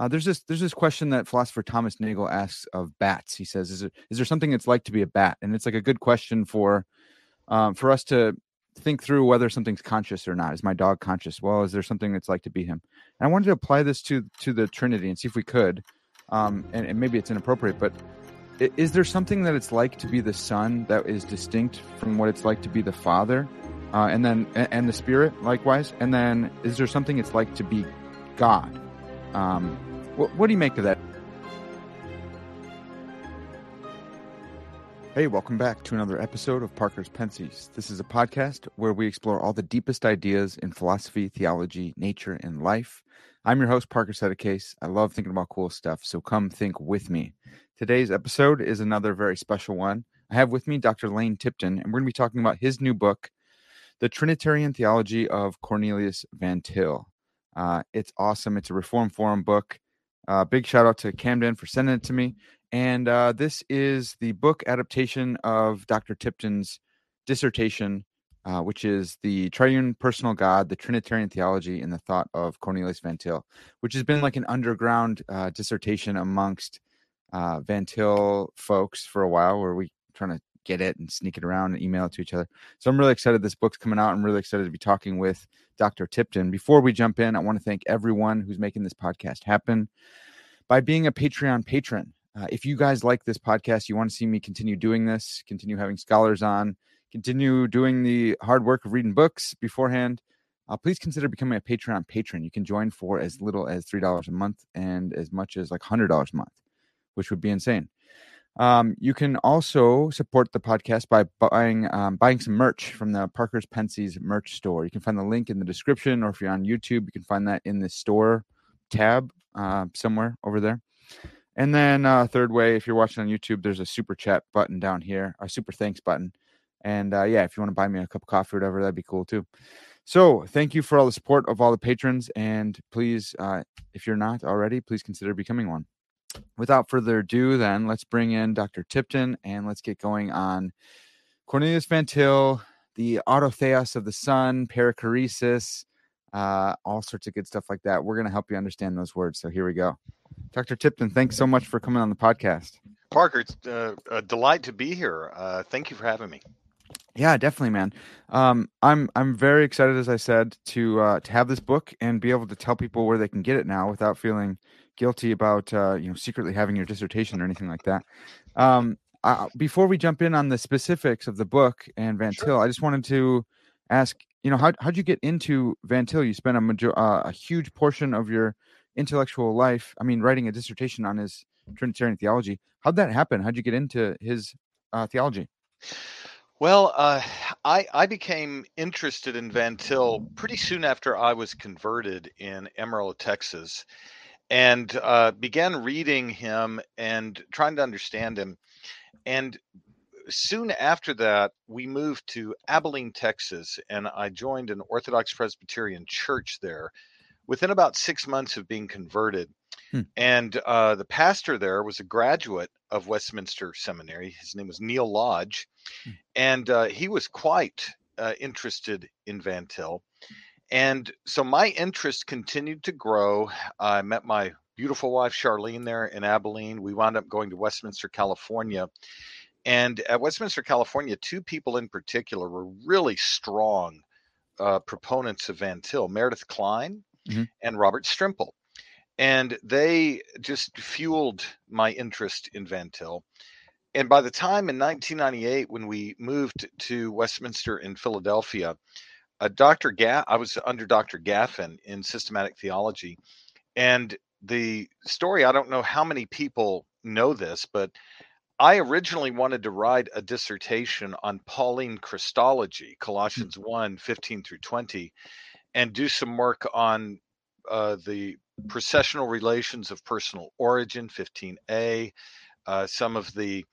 Uh, there's this there's this question that philosopher Thomas Nagel asks of bats. He says, "Is there is there something it's like to be a bat?" And it's like a good question for um, for us to think through whether something's conscious or not. Is my dog conscious? Well, is there something it's like to be him? And I wanted to apply this to to the Trinity and see if we could. Um, and, and maybe it's inappropriate, but is there something that it's like to be the son that is distinct from what it's like to be the father uh, and then and the spirit likewise and then is there something it's like to be god um, what, what do you make of that Hey, welcome back to another episode of Parker's Pensées. This is a podcast where we explore all the deepest ideas in philosophy, theology, nature, and life. I'm your host, Parker Settecase. I love thinking about cool stuff, so come think with me. Today's episode is another very special one. I have with me Dr. Lane Tipton, and we're going to be talking about his new book, The Trinitarian Theology of Cornelius Van Til. Uh, it's awesome. It's a Reformed Forum book. Uh, big shout out to Camden for sending it to me. And uh, this is the book adaptation of Dr. Tipton's dissertation, uh, which is the Triune Personal God, the Trinitarian Theology, and the Thought of Cornelius Van Til, which has been like an underground uh, dissertation amongst uh, Van Til folks for a while, where we trying to get it and sneak it around and email it to each other. So I'm really excited this book's coming out. I'm really excited to be talking with Dr. Tipton. Before we jump in, I want to thank everyone who's making this podcast happen by being a Patreon patron. Uh, if you guys like this podcast, you want to see me continue doing this, continue having scholars on, continue doing the hard work of reading books beforehand, uh, please consider becoming a Patreon patron. You can join for as little as $3 a month and as much as like $100 a month which would be insane. Um, you can also support the podcast by buying um, buying some merch from the Parker's Pensées merch store. You can find the link in the description, or if you're on YouTube, you can find that in the store tab uh, somewhere over there. And then uh, third way, if you're watching on YouTube, there's a super chat button down here, a super thanks button. And uh, yeah, if you want to buy me a cup of coffee or whatever, that'd be cool too. So thank you for all the support of all the patrons, and please, uh, if you're not already, please consider becoming one without further ado, then let's bring in Dr. Tipton and let's get going on Cornelius Van Til, the autotheos of the son, perichoresis, uh, all sorts of good stuff like that. We're going to help you understand those words. So here we go. Dr. Tipton, thanks so much for coming on the podcast. Parker, it's uh, a delight to be here. Uh, thank you for having me. Yeah, definitely, man. Um, I'm I'm very excited, as I said, to uh, to have this book and be able to tell people where they can get it now without feeling guilty about uh, you know secretly having your dissertation or anything like that. Um, uh, before we jump in on the specifics of the book and Van sure. Til, I just wanted to ask, you know, how how'd you get into Van Til? You spent a major, uh, a huge portion of your intellectual life, I mean, writing a dissertation on his Trinitarian theology. How'd that happen? How'd you get into his uh, theology? Well, uh, I I became interested in Van Til pretty soon after I was converted in Amarillo, Texas, and uh, began reading him and trying to understand him. And soon after that, we moved to Abilene, Texas, and I joined an Orthodox Presbyterian church there within about six months of being converted. Hmm. And uh, the pastor there was a graduate of Westminster Seminary. His name was Neil Lodge, hmm. and uh, he was quite uh, interested in Van Til. And so my interest continued to grow. I met my beautiful wife, Charlene, there in Abilene. We wound up going to Westminster, California. And at Westminster, California, two people in particular were really strong uh, proponents of Van Til Meredith Kline mm-hmm. and Robert Strimple. And they just fueled my interest in Van Til. And by the time in 1998, when we moved to Westminster in Philadelphia, uh, Dr. Gaff, I was under Dr. Gaffin in systematic theology, and the story I don't know how many people know this, but I originally wanted to write a dissertation on Pauline Christology, hmm. Colossians mm-hmm. 1 15 through 20, and do some work on uh, the processional relations of personal origin, 15a, uh, some of the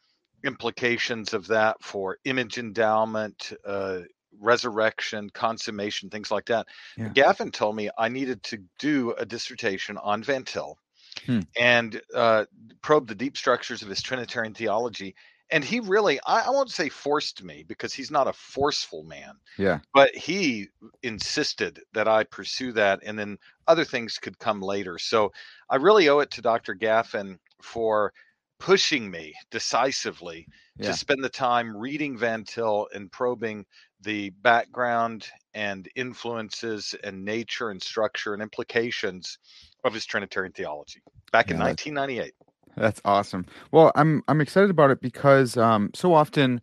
implications of that for image endowment, uh, resurrection, consummation, things like that. Yeah. Gaffin told me I needed to do a dissertation on Van Til hmm. and uh, probe the deep structures of his Trinitarian theology and he really I, I won't say forced me because he's not a forceful man Yeah. but he insisted that I pursue that, and then other things could come later. So I really owe it to Dr. Gaffin for pushing me decisively Yeah. to spend the time reading Van Til and probing the background and influences and nature and structure and implications of his Trinitarian theology back in Yeah, that- 1998. That's awesome. Well, I'm I'm excited about it because um, so often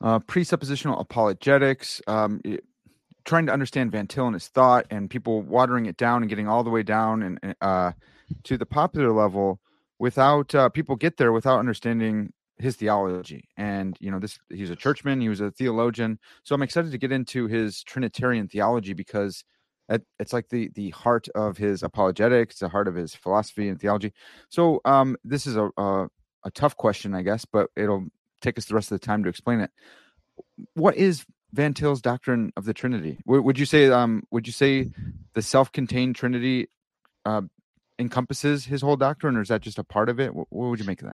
uh, presuppositional apologetics, um, it- trying to understand Van Til and his thought, and people watering it down and getting all the way down and and, uh, to the popular level without uh, people get there without understanding his theology. And you know, this he's a churchman, he was a theologian, so I'm excited to get into his Trinitarian theology because it, it's like the the heart of his apologetics, the heart of his philosophy and theology. So um, this is a, a a tough question, I guess, but it'll take us the rest of the time to explain it. What is Van Til's doctrine of the Trinity? W- would you say um would you say the self-contained Trinity uh, encompasses his whole doctrine, or is that just a part of it? What, what would you make of that?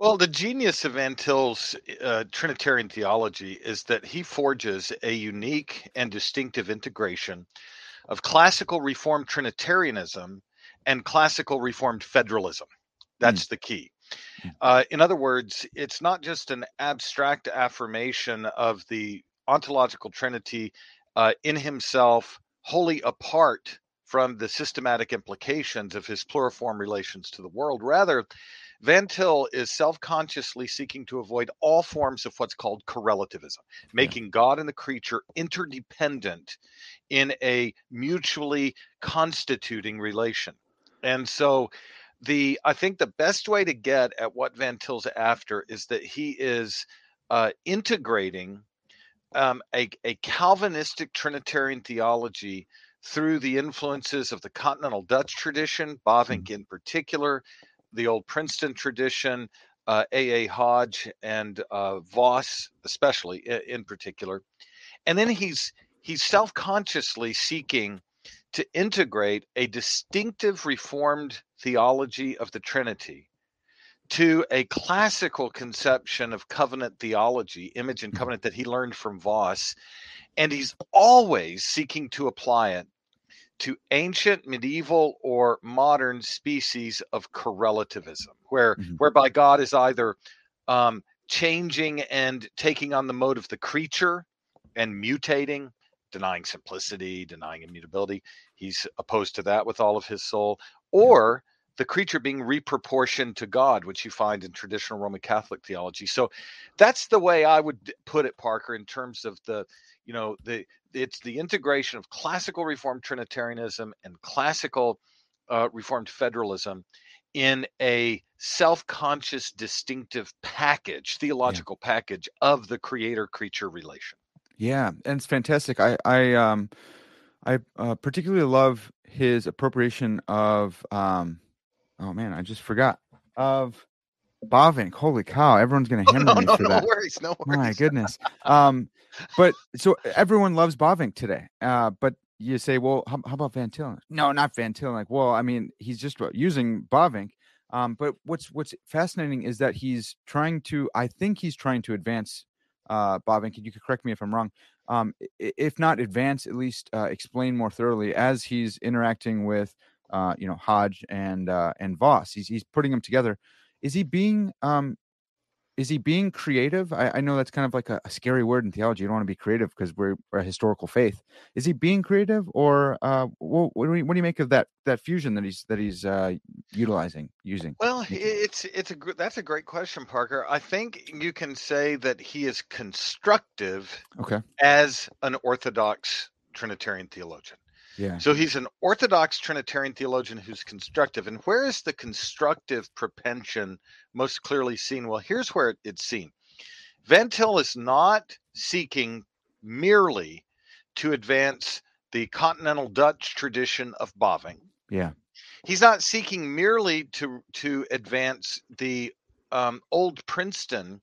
Well, the genius of Van Til's uh, Trinitarian theology is that he forges a unique and distinctive integration of classical Reformed Trinitarianism and classical Reformed federalism. That's the key. Uh, in other words, it's not just an abstract affirmation of the ontological Trinity uh, in himself, wholly apart from the systematic implications of his pluriform relations to the world. Rather, Van Til is self consciously seeking to avoid all forms of what's called correlativism, making God and the creature interdependent in a mutually constituting relation. And so, the I think the best way to get at what Van Til's after is that he is uh, integrating um, a, a Calvinistic Trinitarian theology through the influences of the continental Dutch tradition, Bavinck in particular, the old Princeton tradition, uh, A.A. Hodge and uh, Vos, especially i- in particular. And then he's he's self-consciously seeking to integrate a distinctive reformed theology of the Trinity to a classical conception of covenant theology, image and covenant that he learned from Vos. And he's always seeking to apply it to ancient, medieval, or modern species of correlativism, where Mhm. whereby God is either um, changing and taking on the mode of the creature and mutating, denying simplicity, denying immutability. He's opposed to that with all of his soul, or the creature being reproportioned to God, which you find in traditional Roman Catholic theology. So that's the way I would put it, Parker, in terms of the, you know, the it's the integration of classical Reformed Trinitarianism and classical uh, Reformed federalism in a self-conscious, distinctive package, theological package of the creator-creature relation. Yeah, and it's fantastic. I I um I uh, particularly love his appropriation of um oh man, I just forgot of Bavinck. Holy cow, everyone's gonna hammer no, me no, for no that. worries, no worries. My goodness. Um, but so everyone loves Bavinck today. Uh, but you say, well, how, how about Van Til? No, not Van Til. Like, well, I mean, he's just using Bavinck. Um, but what's what's fascinating is that he's trying to. I think he's trying to advance uh, Bavinck. And you could correct me if I'm wrong. Um, if not advance, at least uh, explain more thoroughly as he's interacting with, uh, you know, Hodge and uh, and Vos. He's he's putting them together. Is he being um, is he being creative? I, I know that's kind of like a, a scary word in theology. You don't want to be creative because we're, we're a historical faith. Is he being creative, or uh, what, what, do you, what do you make of that that fusion that he's that he's uh, utilizing using? Well, i- Thank you. it's it's a gr- that's a great question, Parker. I think you can say that he is constructive Okay, as an orthodox Trinitarian theologian. Yeah, So he's an orthodox Trinitarian theologian who's constructive. And where is the constructive propension most clearly seen? Well, here's where it- it's seen. Van Til is not seeking merely to advance the continental Dutch tradition of Bavinck. Yeah. He's not seeking merely to to advance the um, old Princeton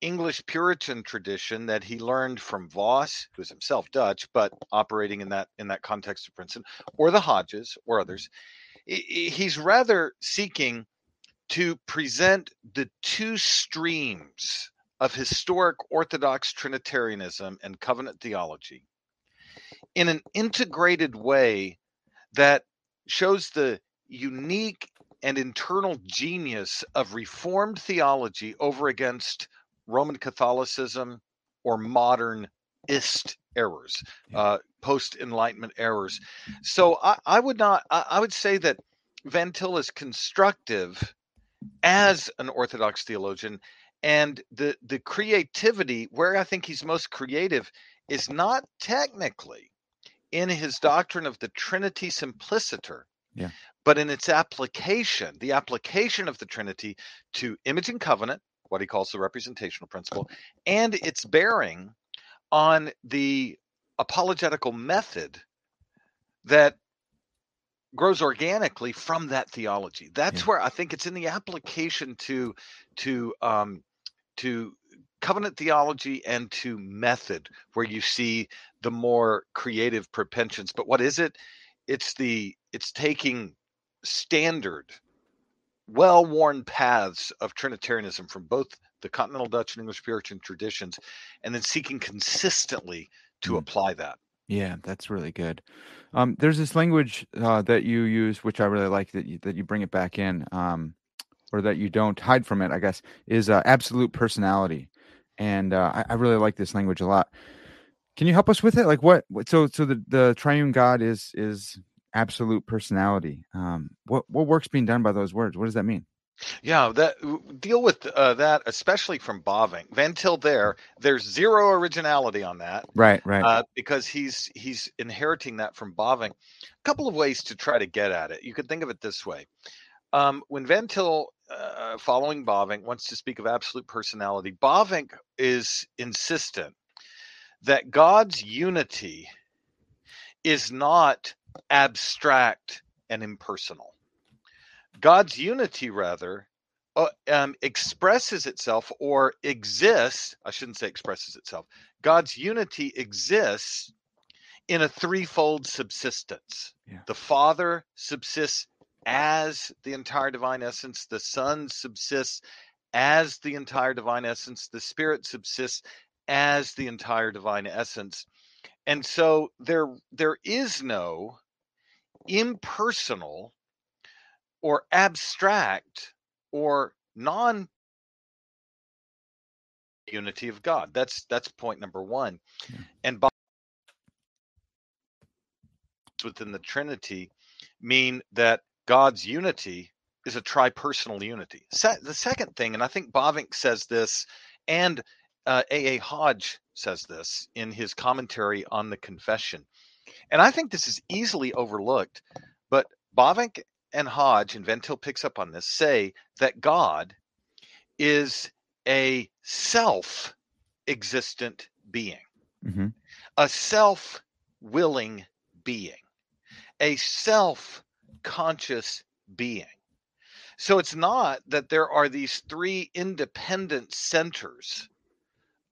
English Puritan tradition that he learned from Vos, who's himself Dutch, but operating in that in that context of Princeton, or the Hodges or mm-hmm. others. He's rather seeking to present the two streams of historic Orthodox Trinitarianism and covenant theology in an integrated way that shows the unique and internal genius of Reformed theology over against Roman Catholicism or modernist errors, uh, post Enlightenment errors. So I, I would not, I, I, would say that Van Til is constructive as an Orthodox theologian. And the, the creativity, where I think he's most creative, is not technically in his doctrine of the Trinity simpliciter, yeah. but in its application, the application of the Trinity to image and covenant, what he calls the representational principle, and its bearing on the apologetical method that grows organically from that theology. That's yeah. where I think it's in the application to to um, to covenant theology and to method where you see the more creative propensions. But what is it? It's the it's taking standard well-worn paths of Trinitarianism from both the continental Dutch and English Puritan traditions, and then seeking consistently to mm. apply that. Yeah, that's really good. Um, there's this language uh, that you use, which I really like that you, that you bring it back in, um, or that you don't hide from it. I guess is uh, absolute personality, and uh, I, I, really like this language a lot. Can you help us with it? Like what? So so the the triune God is is absolute personality. Um, what what work's being done by those words? What does that mean? Yeah, that deal with uh, that, especially from Bavinck. Van Til there, there's zero originality on that. Right, right. Uh, because he's he's inheriting that from Bavinck. A couple of ways to try to get at it. You could think of it this way: um, when Van Til, uh, following Bavinck, wants to speak of absolute personality, Bavinck is insistent that God's unity is not abstract and impersonal. God's unity, rather, uh, um, expresses itself or exists. I shouldn't say expresses itself. God's unity exists in a threefold subsistence. Yeah. The Father subsists as the entire divine essence, the Son subsists as the entire divine essence, the Spirit subsists as the entire divine essence. And so there there is no impersonal or abstract or non unity of God. That's that's point number one. Yeah. And within the Trinity mean that God's unity is a tripersonal unity. Se- the second thing, and I think Bavinck says this, and uh, A.A. Hodge says this in his commentary on the Confession, and I think this is easily overlooked, but Bavinck and Hodge, and Van Til picks up on this, say that God is a self existent being, mm-hmm. a self willing being, a self conscious being. So it's not that there are these three independent centers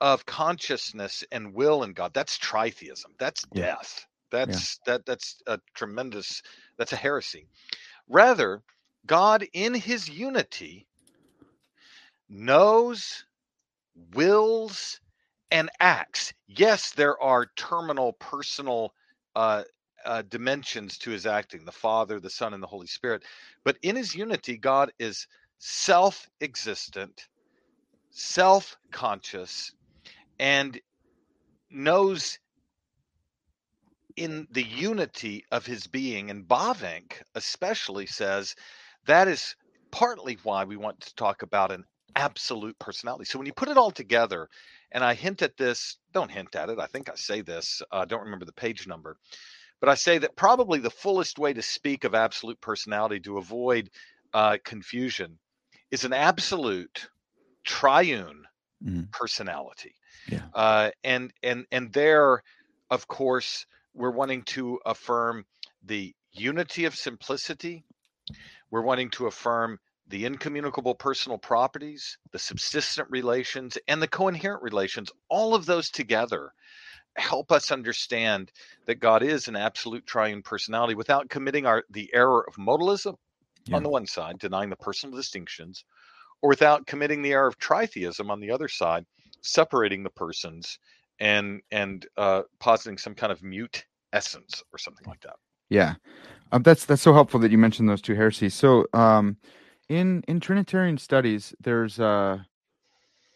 of consciousness and will in God. That's tritheism. That's yeah. death. That's yeah. that that's a tremendous that's a heresy. Rather, God in his unity knows, wills, and acts. Yes, there are terminal personal uh, uh, dimensions to his acting the Father, the Son, and the Holy Spirit. But in his unity, God is self existent, self conscious, and knows in the unity of his being. And Bavinck especially says that is partly why we want to talk about an absolute personality. So when you put it all together, and I hint at this, don't hint at it. I think I say this. I uh, don't remember the page number, but I say that probably the fullest way to speak of absolute personality to avoid uh, confusion is an absolute triune mm. personality. Yeah. Uh, and and and there, of course, we're wanting to affirm the unity of simplicity. We're wanting to affirm the incommunicable personal properties, the subsistent relations, and the coherent relations. All of those together help us understand that God is an absolute triune personality without committing our the error of modalism yeah. on the one side, denying the personal distinctions, or without committing the error of tritheism on the other side, separating the persons and and uh, positing some kind of mute essence or something like that. Yeah, um, that's that's so helpful that you mentioned those two heresies. So, um, in in Trinitarian studies, there's uh,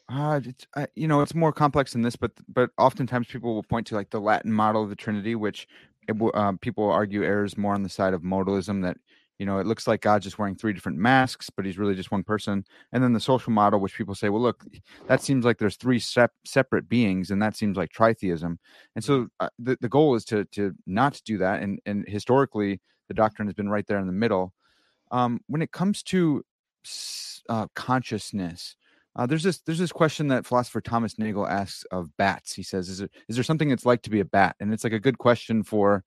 uh, it's, uh, you know, it's more complex than this, but but oftentimes people will point to like the Latin model of the Trinity, which it, uh, people argue errs more on the side of modalism. That you know, it looks like God's just wearing three different masks, but he's really just one person. And then the social model, which people say, well, look, that seems like there's three sep- separate beings, and that seems like tritheism. And so uh, the the goal is to to not do that. And and historically, the doctrine has been right there in the middle. Um, when it comes to uh, consciousness uh, there's this there's this question that philosopher Thomas Nagel asks of bats. He says, "Is there is there something it's like to be a bat?" And it's like a good question for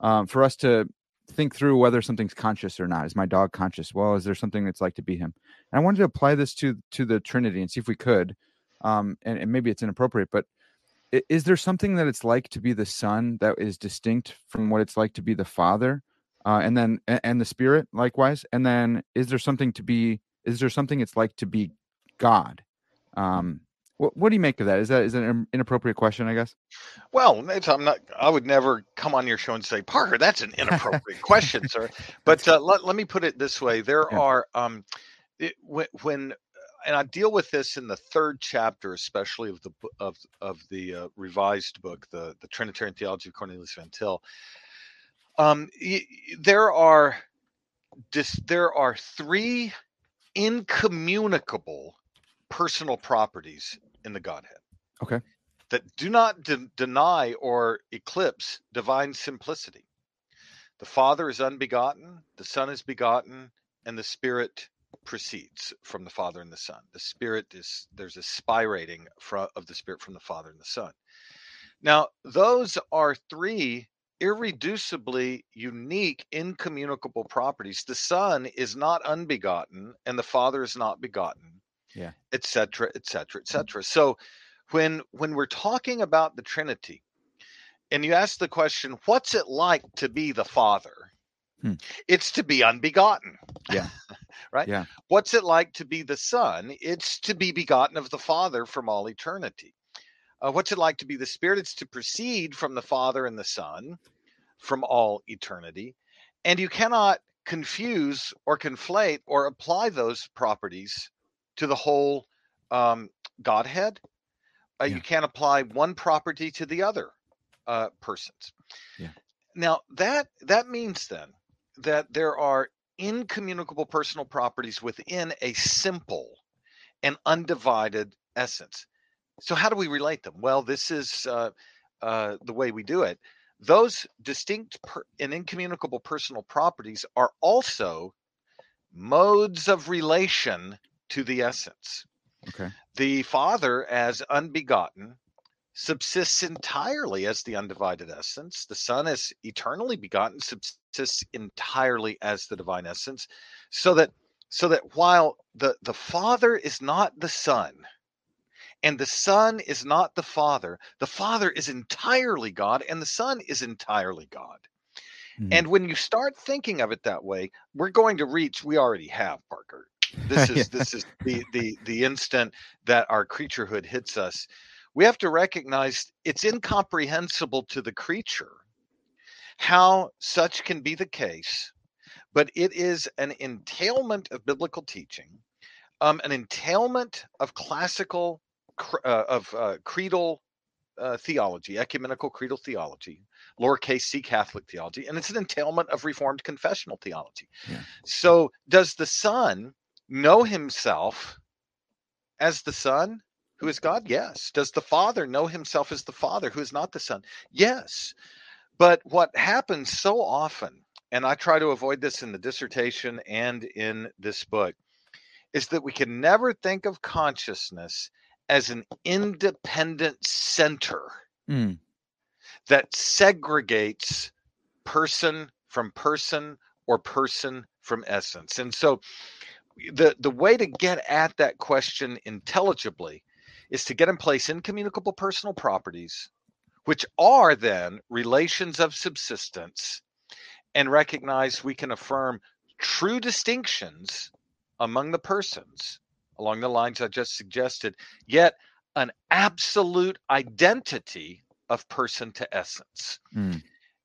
um, for us to think through whether something's conscious or not. Is my dog conscious? Well, is there something it's like to be him? And I wanted to apply this to to the Trinity and see if we could. Um, and, and maybe it's inappropriate, but is there something that it's like to be the Son that is distinct from what it's like to be the Father, uh, and then and the Spirit likewise? And then is there something to be? Is there something it's like to be God. Um, what, what do you make of that? Is that is that an inappropriate question? I guess. Well, I'm not. I would never come on your show and say, Parker, that's an inappropriate question, sir. But uh, let let me put it this way: there yeah. are um, it, when, when and I deal with this in the third chapter, especially of the of of the uh, revised book, the the Trinitarian Theology of Cornelius Van Til. Um, there are dis, there are three incommunicable personal properties in the Godhead. Okay. That do not de- deny or eclipse divine simplicity. The Father is unbegotten, the Son is begotten, and the Spirit proceeds from the Father and the Son. The Spirit is there's a spirating from, of the Spirit from the Father and the Son. Now, those are three irreducibly unique, incommunicable properties. The Son is not unbegotten, and the Father is not begotten yeah. etc etc etc so when when we're talking about the trinity and you ask the question what's it like to be the father? Hmm. it's to be unbegotten yeah. right? Yeah. What's it like to be the son? It's to be begotten of the father from all eternity. Uh, what's it like to be the spirit? It's to proceed from the father and the son from all eternity. And you cannot confuse or conflate or apply those properties to the whole um, Godhead. Uh, yeah. You can't apply one property to the other uh, persons. Yeah. Now that that means then that there are incommunicable personal properties within a simple and undivided essence. So how do we relate them? Well, this is uh, uh, the way we do it. Those distinct per- and incommunicable personal properties are also modes of relation to the essence. Okay. The Father, as unbegotten, subsists entirely as the undivided essence. The Son, as eternally begotten, subsists entirely as the divine essence. So that so that while the, the Father is not the Son, and the Son is not the Father, the Father is entirely God, and the Son is entirely God. Mm-hmm. And when you start thinking of it that way, we're going to reach, we already have, Parker, this is this is the the the instant that our creaturehood hits us. We have to recognize it's incomprehensible to the creature how such can be the case, but it is an entailment of biblical teaching, um, an entailment of classical uh, of uh, creedal uh, theology, ecumenical creedal theology, lowercase c Catholic theology, and it's an entailment of Reformed confessional theology. Yeah. So, does the Son know himself as the Son, who is God? Yes. Does the Father know himself as the Father, who is not the Son? Yes. But what happens so often, and I try to avoid this in the dissertation and in this book, is that we can never think of consciousness as an independent center Mm. that segregates person from person or person from essence. And so the the way to get at that question intelligibly is to get in place incommunicable personal properties which are then relations of subsistence and recognize we can affirm true distinctions among the persons along the lines I just suggested, yet an absolute identity of person to essence. Mm.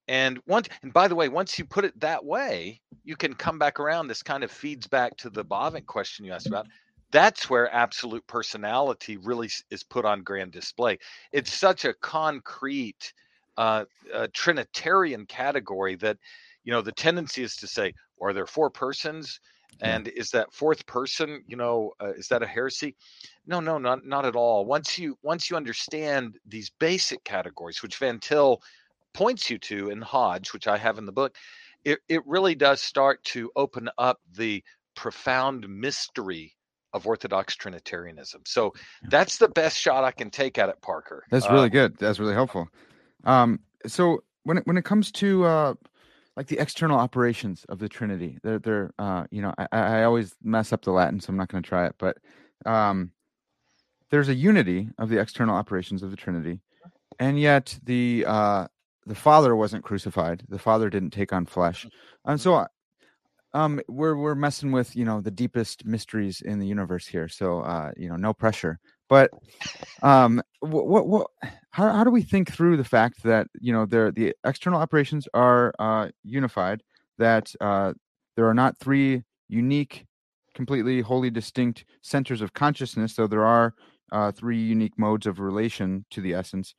And once, and by the way, once you put it that way, you can come back around. This kind of feeds back to the Bavinck question you asked about. That's where absolute personality really is put on grand display. It's such a concrete uh, uh, Trinitarian category that, you know, the tendency is to say, are there four persons? And is that fourth person, you know, uh, is that a heresy? No, no, not not at all. Once you once you understand these basic categories, which Van Til points you to in Hodge, which I have in the book, it, it really does start to open up the profound mystery of Orthodox Trinitarianism. So that's the best shot I can take at it, Parker. That's Uh, really good. That's really helpful. Um, so when it, when it comes to uh, like the external operations of the Trinity, they're they're uh, you know I, I always mess up the Latin, so I'm not going to try it. But um, there's a unity of the external operations of the Trinity, and yet the uh, the Father wasn't crucified. The Father didn't take on flesh, and so um, we're we're messing with you know the deepest mysteries in the universe here. So uh, you know, no pressure. But um, what what, what how, how do we think through the fact that you know there the external operations are uh, unified that uh, there are not three unique completely wholly distinct centers of consciousness though there are uh, three unique modes of relation to the essence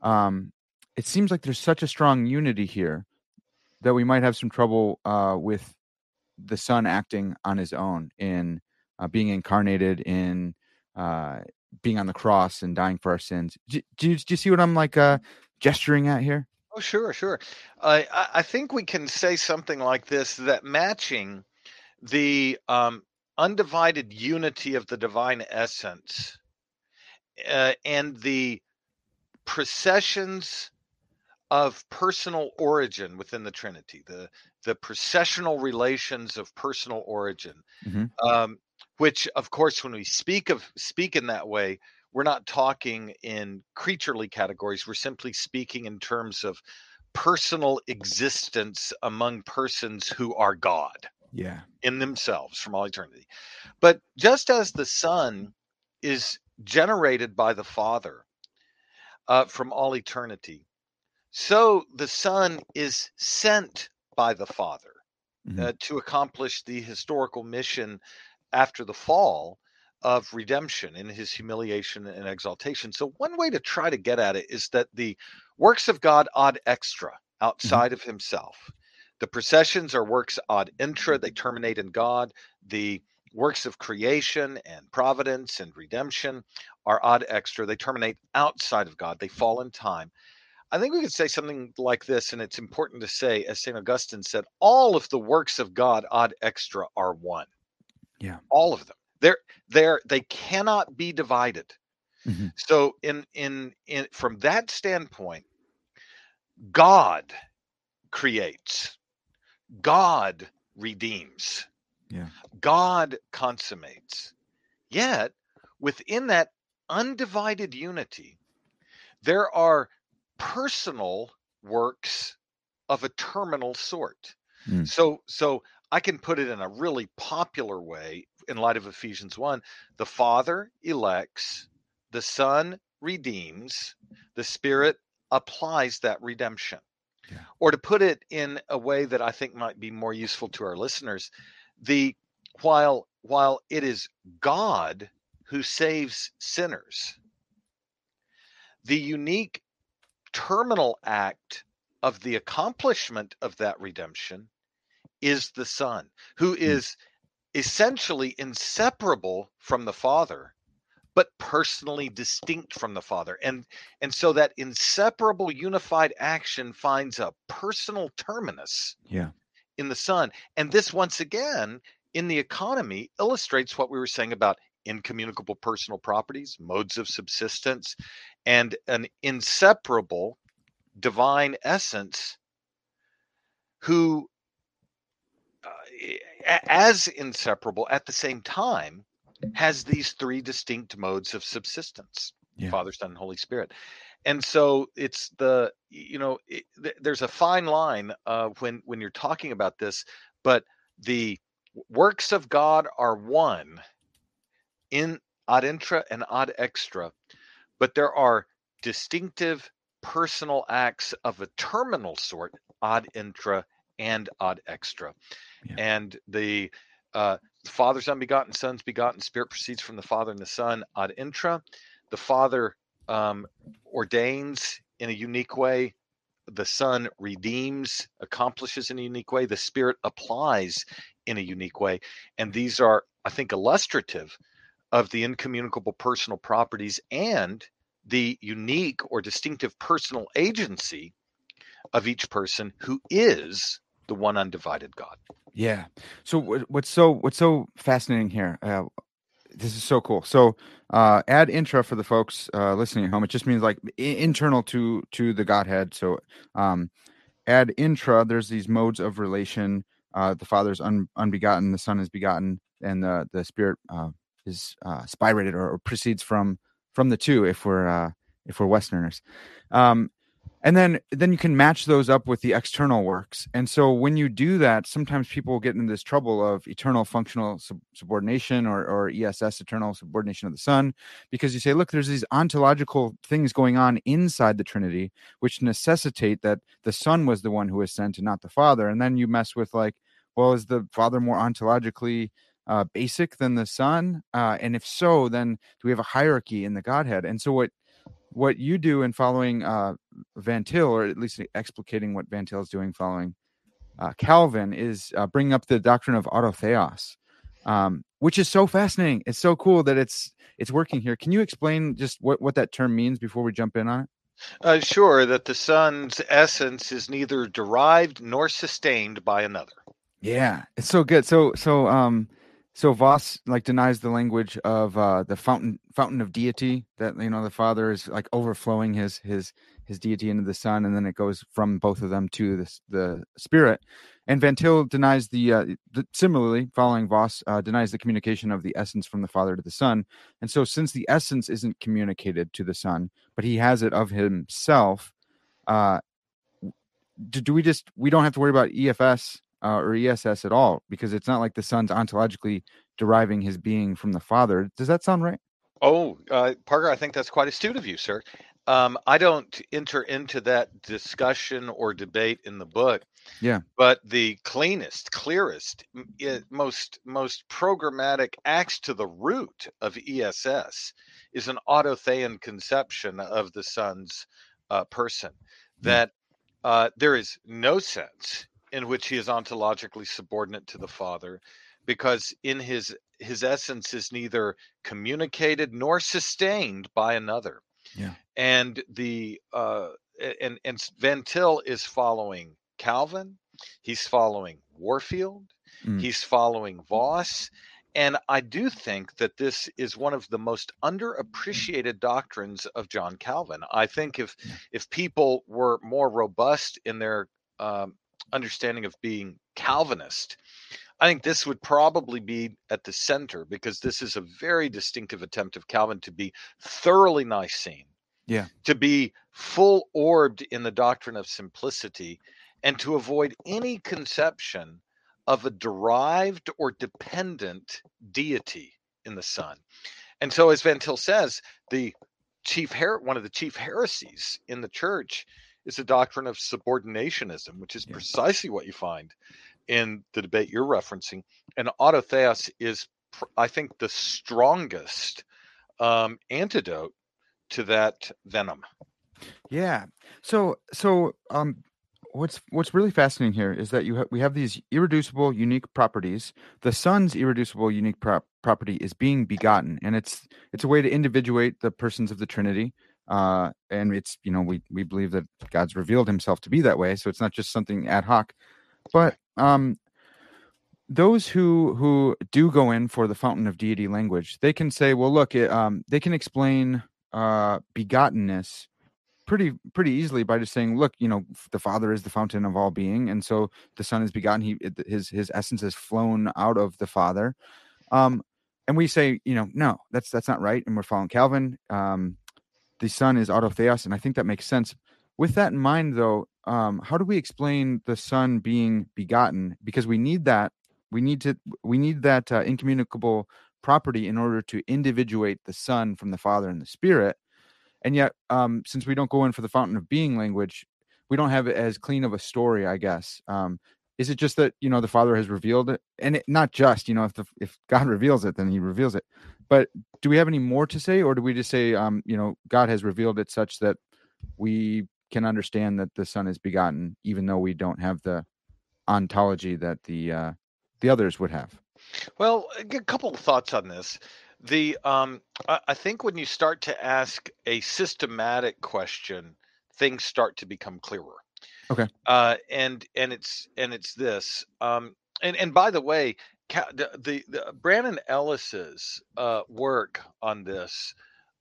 um, it seems like there's such a strong unity here that we might have some trouble uh, with the son acting on his own in uh, being incarnated in uh, being on the cross and dying for our sins. Do, do, you- do you see what I'm like uh, gesturing at here? Oh, sure, sure. I I I think we can say something like this: that matching the um, undivided unity of the divine essence uh, and the processions of personal origin within the Trinity, the the processional relations of personal origin, Mhm. um, which, of course, when we speak of speak in that way, we're not talking in creaturely categories. We're simply speaking in terms of personal existence among persons who are God Yeah. in themselves from all eternity. But just as the Son is generated by the Father uh, from all eternity, so the Son is sent by the Father Mhm. uh, to accomplish the historical mission after the fall of redemption in his humiliation and exaltation. So, one way to try to get at it is that the works of God ad extra, outside of himself. The processions are works ad intra, they terminate in God. The works of creation and providence and redemption are ad extra, they terminate outside of God, they fall in time. I think we could say something like this, and it's important to say, as St. Augustine said, all of the works of God ad extra are one. Yeah. All of them. They're they're they cannot be divided. Mhm. So in in in from that standpoint, God creates, God redeems, Yeah. God consummates. Yet within that undivided unity, there are personal works of a terminal sort. Mm. So so I can put it in a really popular way in light of Ephesians 1. The Father elects, the Son redeems, the Spirit applies that redemption. Yeah. Or to put it in a way that I think might be more useful to our listeners, the while while it is God who saves sinners, the unique terminal act of the accomplishment of that redemption is the Son, who hmm. is essentially inseparable from the Father, but personally distinct from the Father. And and so that inseparable unified action finds a personal terminus Yeah. in the Son. And this once again in the economy illustrates what we were saying about incommunicable personal properties, modes of subsistence, and an inseparable divine essence who uh, as inseparable at the same time has these three distinct modes of subsistence yeah. father son and holy spirit and so it's the you know it, th- there's a fine line uh, when when you're talking about this but the works of god are one in ad intra and ad extra but there are distinctive personal acts of a terminal sort ad intra and ad extra yeah. and the uh, the Father's unbegotten, Son's begotten, Spirit proceeds from the Father and the Son ad intra. The Father um, ordains in a unique way. The Son redeems, accomplishes in a unique way. The Spirit applies in a unique way. And these are, I think, illustrative of the incommunicable personal properties and the unique or distinctive personal agency of each person who is the one undivided God. Yeah. So what's so what's so fascinating here? Uh, this is so cool. So uh, ad intra for the folks uh, listening at home. It just means like internal to to the Godhead. So um, ad intra, there's these modes of relation. Uh, the Father's un- unbegotten, the Son is begotten, and the the Spirit uh, is uh, spirated or, or proceeds from from the two. If we're uh, if we're Westerners, um, and then then you can match those up with the external works and so when you do that sometimes people get into this trouble of eternal functional sub- subordination or, or ess eternal subordination of the son because you say look there's these ontological things going on inside the trinity which necessitate that the son was the one who was sent and not the father and then you mess with like well is the father more ontologically uh, basic than the son uh, and if so then do we have a hierarchy in the godhead and so what what you do in following uh, Van Til, or at least explicating what Van Til is doing following uh, Calvin, is uh, bringing up the doctrine of autotheos, um, which is so fascinating. It's so cool that it's it's working here. Can you explain just what what that term means before we jump in on it? Uh, sure, that the son's essence is neither derived nor sustained by another. Yeah, it's so good. So so um so Vos like denies the language of uh, the fountain fountain of deity that you know the Father is like overflowing his his his deity into the Son, and then it goes from both of them to the the Spirit. And Van Til denies the, uh, the similarly following Vos uh, denies the communication of the essence from the Father to the Son. And so, since the essence isn't communicated to the Son, but He has it of Himself, uh, do, do we just we don't have to worry about EFS uh, or ESS at all because it's not like the son's ontologically deriving his being from the father. Does that sound right? Oh, uh, Parker, I think that's quite astute of you, sir. Um, I don't enter into that discussion or debate in the book. Yeah. But the cleanest, clearest, most most programmatic acts to the root of ESS is an autothean conception of the son's uh, person. That uh, there is no sense in which he is ontologically subordinate to the Father, because in his his essence is neither communicated nor sustained by another. Yeah. And the uh, and and Van Til is following Calvin, he's following Warfield, mm. he's following Vos, And I do think that this is one of the most underappreciated doctrines of John Calvin. I think if yeah. if people were more robust in their um, understanding of being Calvinist, I think this would probably be at the center because this is a very distinctive attempt of Calvin to be thoroughly Nicene. Yeah. To be full orbed in the doctrine of simplicity and to avoid any conception of a derived or dependent deity in the Son. And so, as Van Til says, the chief her- one of the chief heresies in the church is the doctrine of subordinationism, which is yeah. precisely what you find in the debate you're referencing. And autotheos is, I think, the strongest um, antidote to that venom. Yeah. So, so um, what's what's really fascinating here is that you ha- we have these irreducible, unique properties. The son's irreducible, unique pro- property is being begotten, and it's it's a way to individuate the persons of the Trinity uh, and it's you know we we believe that God's revealed Himself to be that way, so it's not just something ad hoc. But um, those who who do go in for the fountain of deity language, they can say, well, look, it, um, they can explain uh, begottenness pretty pretty easily by just saying, look, you know, the Father is the fountain of all being, and so the Son is begotten. He his his essence has flown out of the Father. Um, and we say, you know, no, that's that's not right, and we're following Calvin. Um, the Son is autotheos, and I think that makes sense. With that in mind, though, um, how do we explain the Son being begotten? Because we need that. We need to. We need that uh, incommunicable property in order to individuate the Son from the Father and the Spirit. And yet, um, since we don't go in for the fountain of being language, we don't have it as clean of a story, I guess. Um, is it just that you know the Father has revealed it, and it, not just you know if the if God reveals it, then He reveals it. But do we have any more to say, or do we just say um, you know God has revealed it such that we can understand that the Son is begotten, even though we don't have the ontology that the uh, the others would have? Well, a couple of thoughts on this. The um, I, I think when you start to ask a systematic question, things start to become clearer. Okay. Uh, and and it's and it's this. Um, and and by the way, the, the, the Brannon Ellis's uh, work on this,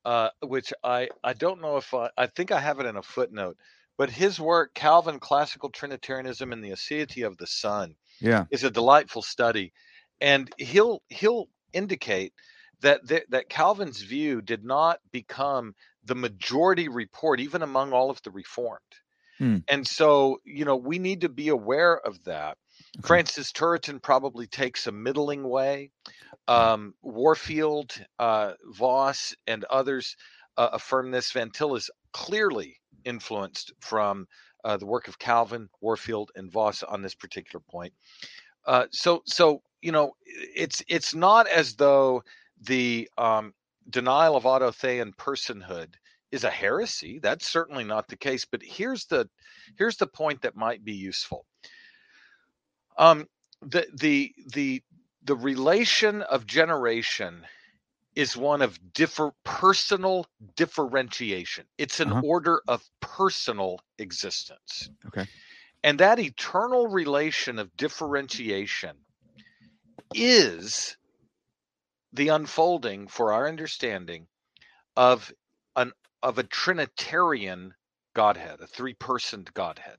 uh, which I I don't know if I I think I have it in a footnote, but his work, Calvin, Classical Trinitarianism, and the Aseity of the Son, Yeah. is a delightful study, and he'll he'll indicate that th- that Calvin's view did not become the majority report even among all of the Reformed. Hmm. And so, you know, we need to be aware of that. Okay. Francis Turretin probably takes a middling way. Um, Warfield, uh, Vos, and others uh, affirm this. Van Til is clearly influenced from uh, the work of Calvin, Warfield, and Vos on this particular point. Uh, so, so you know, it's it's not as though the um, denial of autothean personhood is a heresy. That's certainly not the case. But here's the here's the point that might be useful. Um, the the the the relation of generation is one of differ personal differentiation. It's an Uh-huh. order of personal existence. Okay. And that eternal relation of differentiation is the unfolding for our understanding of an of a trinitarian godhead, a three-personed godhead.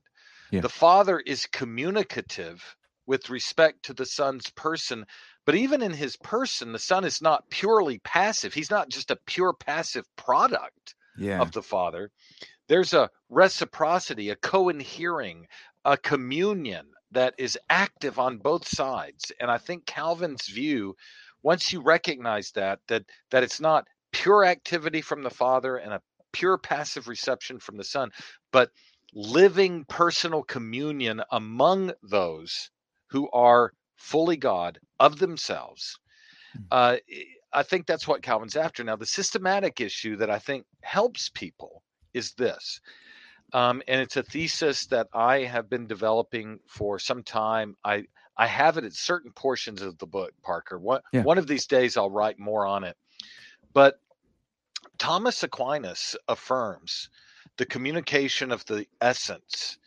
Yeah. The Father is communicative with respect to the Son's person, but even in his person, the Son is not purely passive. He's not just a pure passive product Yeah. of the Father. There's a reciprocity, a co-inhering, a communion that is active on both sides. And I think Calvin's view, once you recognize that, that that it's not pure activity from the Father and a pure passive reception from the Son, but living personal communion among those who are fully God of themselves. Mm. Uh, I think that's what Calvin's after. Now, the systematic issue that I think helps people is this. Um, and it's a thesis that I have been developing for some time. I I have it at certain portions of the book, Parker. One Yeah. one of these days I'll write more on it. But Thomas Aquinas affirms the communication of the essence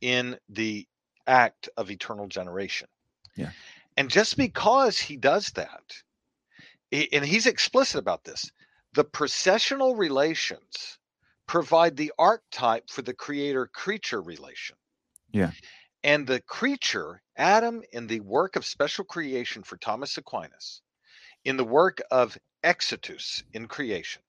in the act of eternal generation. Yeah. And just because he does that, and he's explicit about this, the processional relations provide the archetype for the creator creature relation. Yeah. And the creature, Adam, in the work of special creation for Thomas Aquinas, in the work of exitus in creation,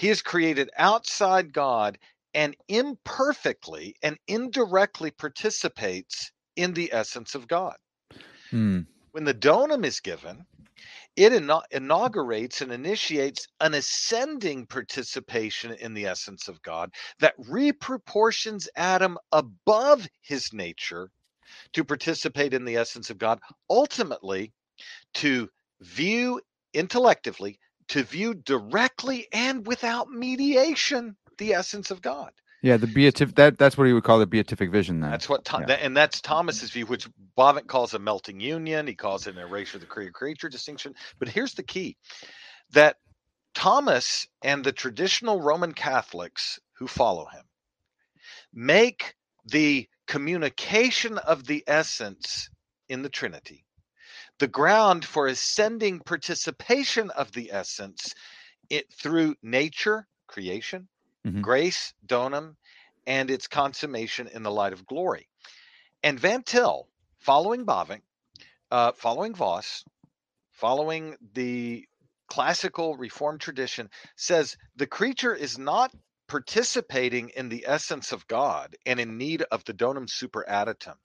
he is created outside God and imperfectly and indirectly participates in the essence of God. Hmm. When the donum is given, it inaugurates and initiates an ascending participation in the essence of God that reproportions Adam above his nature to participate in the essence of God, ultimately to view intellectively, to view directly and without mediation the essence of God. Yeah, the beatific that that's what he would call the beatific vision then. That's what, Tho- Yeah. that- and that's Thomas's view, which Bavinck calls a melting union. He calls it an erasure of the creator creature distinction. But here's the key: that Thomas and the traditional Roman Catholics who follow him make the communication of the essence in the Trinity the ground for ascending participation of the essence it through nature, creation, Mhm. grace, donum, and its consummation in the light of glory. And Van Til, following Bavinck, uh, following Vos, following the classical Reformed tradition, says the creature is not participating in the essence of God and in need of the donum superadditum.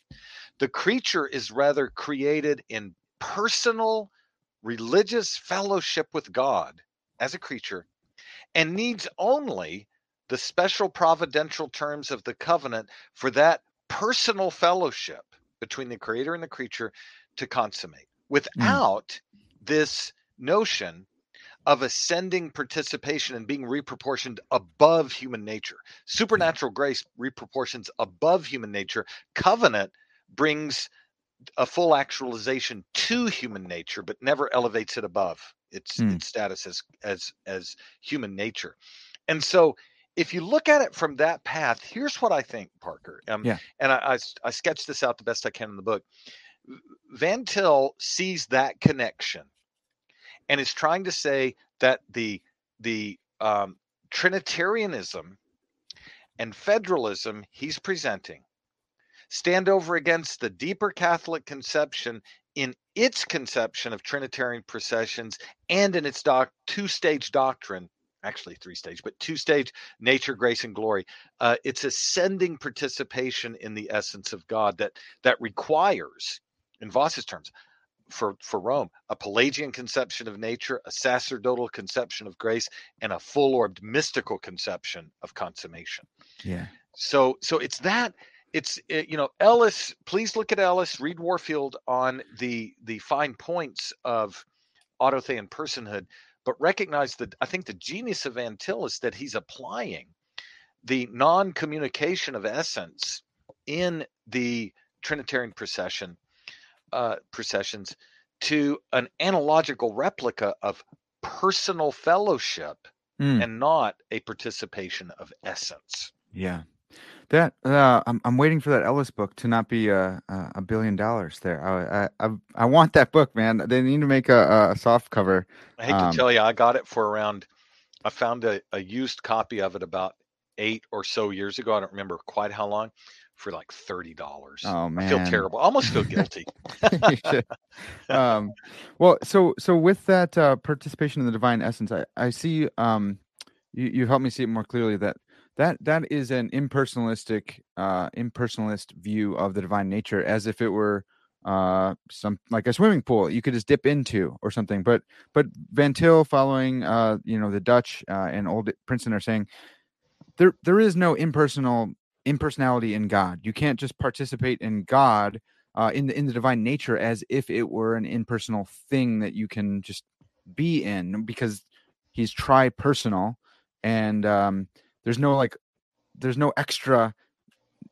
The creature is rather created in personal religious fellowship with God as a creature and needs only the special providential terms of the covenant for that personal fellowship between the creator and the creature to consummate mm. without this notion of ascending participation and being reproportioned above human nature. Supernatural grace reproportions above human nature. Covenant brings a full actualization to human nature, but never elevates it above its Hmm. its status as as as human nature. And so if you look at it from that path, here's what I think, Parker. Um, Yeah. And I I sketched this out the best I can in the book. Van Til sees that connection and is trying to say that the the um, Trinitarianism and federalism he's presenting stand over against the deeper Catholic conception in its conception of Trinitarian processions and in its doc- two-stage doctrine, actually three-stage, but two-stage nature, grace, and glory. Uh, it's ascending participation in the essence of God that that requires, in Vos's terms, for for Rome, a Pelagian conception of nature, a sacerdotal conception of grace, and a full-orbed mystical conception of consummation. Yeah. So so it's that it's it, you know Ellis. Please look at Ellis. Read Warfield on the the fine points of autothean personhood, but recognize that I think the genius of Van Til is that he's applying the non-communication of essence in the Trinitarian procession uh, processions to an analogical replica of personal fellowship Mm. and not a participation of essence. Yeah. That uh, I'm I'm waiting for that Ellis book to not be a a, a billion dollars. There, I, I I I want that book, man. They need to make a, a soft cover. I hate Um, to tell you, I got it for around. I found a, a used copy of it about eight or so years ago. I don't remember quite how long, for like thirty dollars. Oh man, I feel terrible. I almost feel guilty. Um, well, so so with that uh, participation in the divine essence, I I see. Um, you you helped me see it more clearly that that that is an impersonalistic, uh, impersonalist view of the divine nature, as if it were uh some like a swimming pool you could just dip into or something but but van til following uh you know the dutch uh and old princeton are saying there there is no impersonal impersonality in god. You can't just participate in god uh, in the in the divine nature as if it were an impersonal thing that you can just be in because he's tri-personal and um, there's no like there's no extra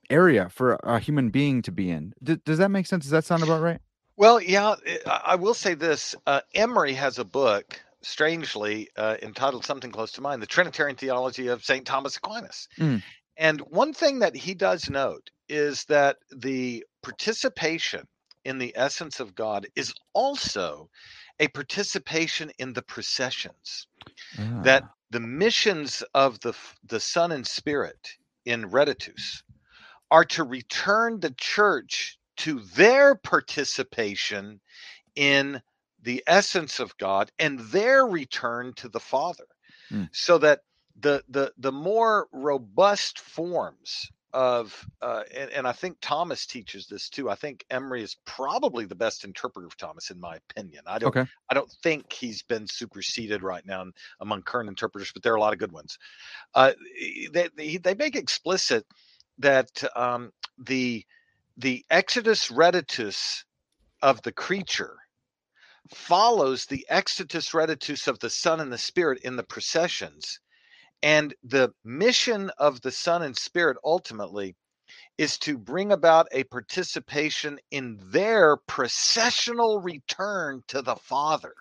area for a human being to be in. D- does that make sense? Does that sound about right? Well, yeah, I I will say this. Uh, Emery has a book, strangely uh, entitled something close to mine, The Trinitarian Theology of St. Thomas Aquinas. Mm. And one thing that he does note is that the participation in the essence of God is also a participation in the processions. That Ah, the missions of the the Son and Spirit in Reditus are to return the church to their participation in the essence of God and their return to the Father. Hmm. So that the the the more robust forms of uh, and, and I think Thomas teaches this too. I think Emery is probably the best interpreter of Thomas, in my opinion. I don't okay. I don't think he's been superseded right now among current interpreters, but there are a lot of good ones. Uh, they, they they make explicit that um, the the exitus reditus of the creature follows the exitus reditus of the Son and the Spirit in the processions, and the mission of the Son and Spirit ultimately is to bring about a participation in their processional return to the Father.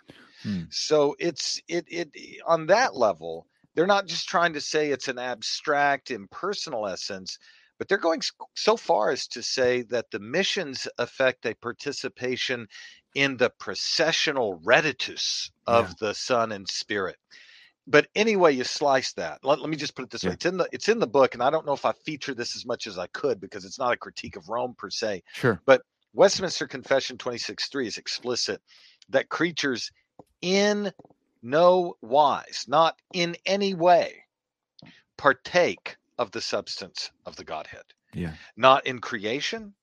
Hmm. So it's it it on that level, they're not just trying to say it's an abstract, impersonal essence, but they're going so far as to say that the missions affect a participation in the processional reditus of yeah. the Son and Spirit. But anyway, you slice that. Let, let me just put it this yeah. way: it's in the it's in the book, and I don't know if I feature this as much as I could because it's not a critique of Rome per se. Sure. But Westminster Confession twenty six three is explicit that creatures in no wise, not in any way, partake of the substance of the Godhead. Yeah. Not in creation,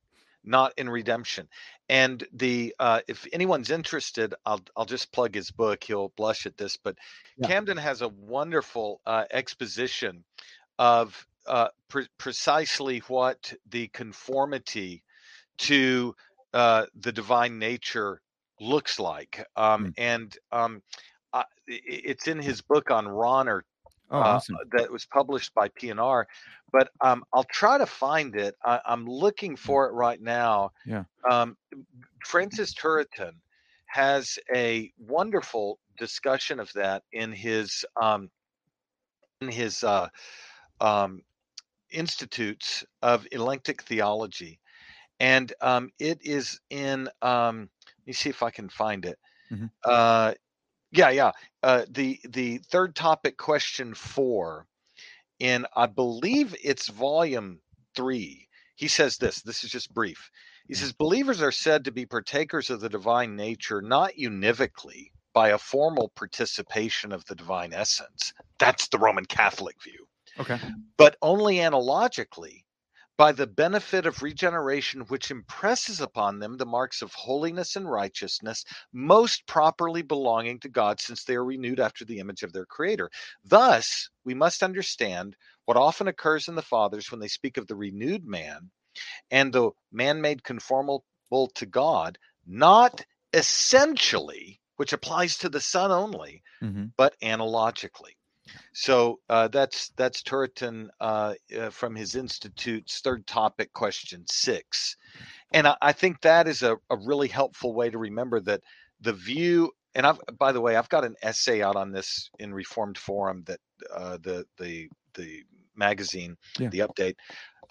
not in redemption. And the uh, if anyone's interested, I'll I'll just plug his book. He'll blush at this, but yeah. Camden has a wonderful uh, exposition of uh, pre- precisely what the conformity to uh, the divine nature looks like. Um, mm. And um, it's in his book on Rahner oh, uh, that was published by P&R. But um, I'll try to find it. I, am looking for it right now. Yeah. Um, Francis Turretin has a wonderful discussion of that in his um, in his uh, um, institutes of elenctic theology, and um, it is in. Um, let me see if I can find it. Mm-hmm. Uh, yeah, yeah. Uh, the the third topic, question four, in I believe it's volume three. He says this. This is just brief. He says believers are said to be partakers of the divine nature, not univocally by a formal participation of the divine essence. That's the Roman Catholic view. Okay. But only analogically by the benefit of regeneration, which impresses upon them the marks of holiness and righteousness, most properly belonging to God, since they are renewed after the image of their Creator. Thus, we must understand what often occurs in the Fathers when they speak of the renewed man and the man made conformable to God, not essentially, which applies to the Son only, mm-hmm. but analogically. So uh, that's that's Turretin uh, uh, from his institute's third topic, question six, and I, I think that is a, a, really helpful way to remember that the view. And I've, by the way, I've got an essay out on this in Reformed Forum that uh, the the the magazine, yeah. the update,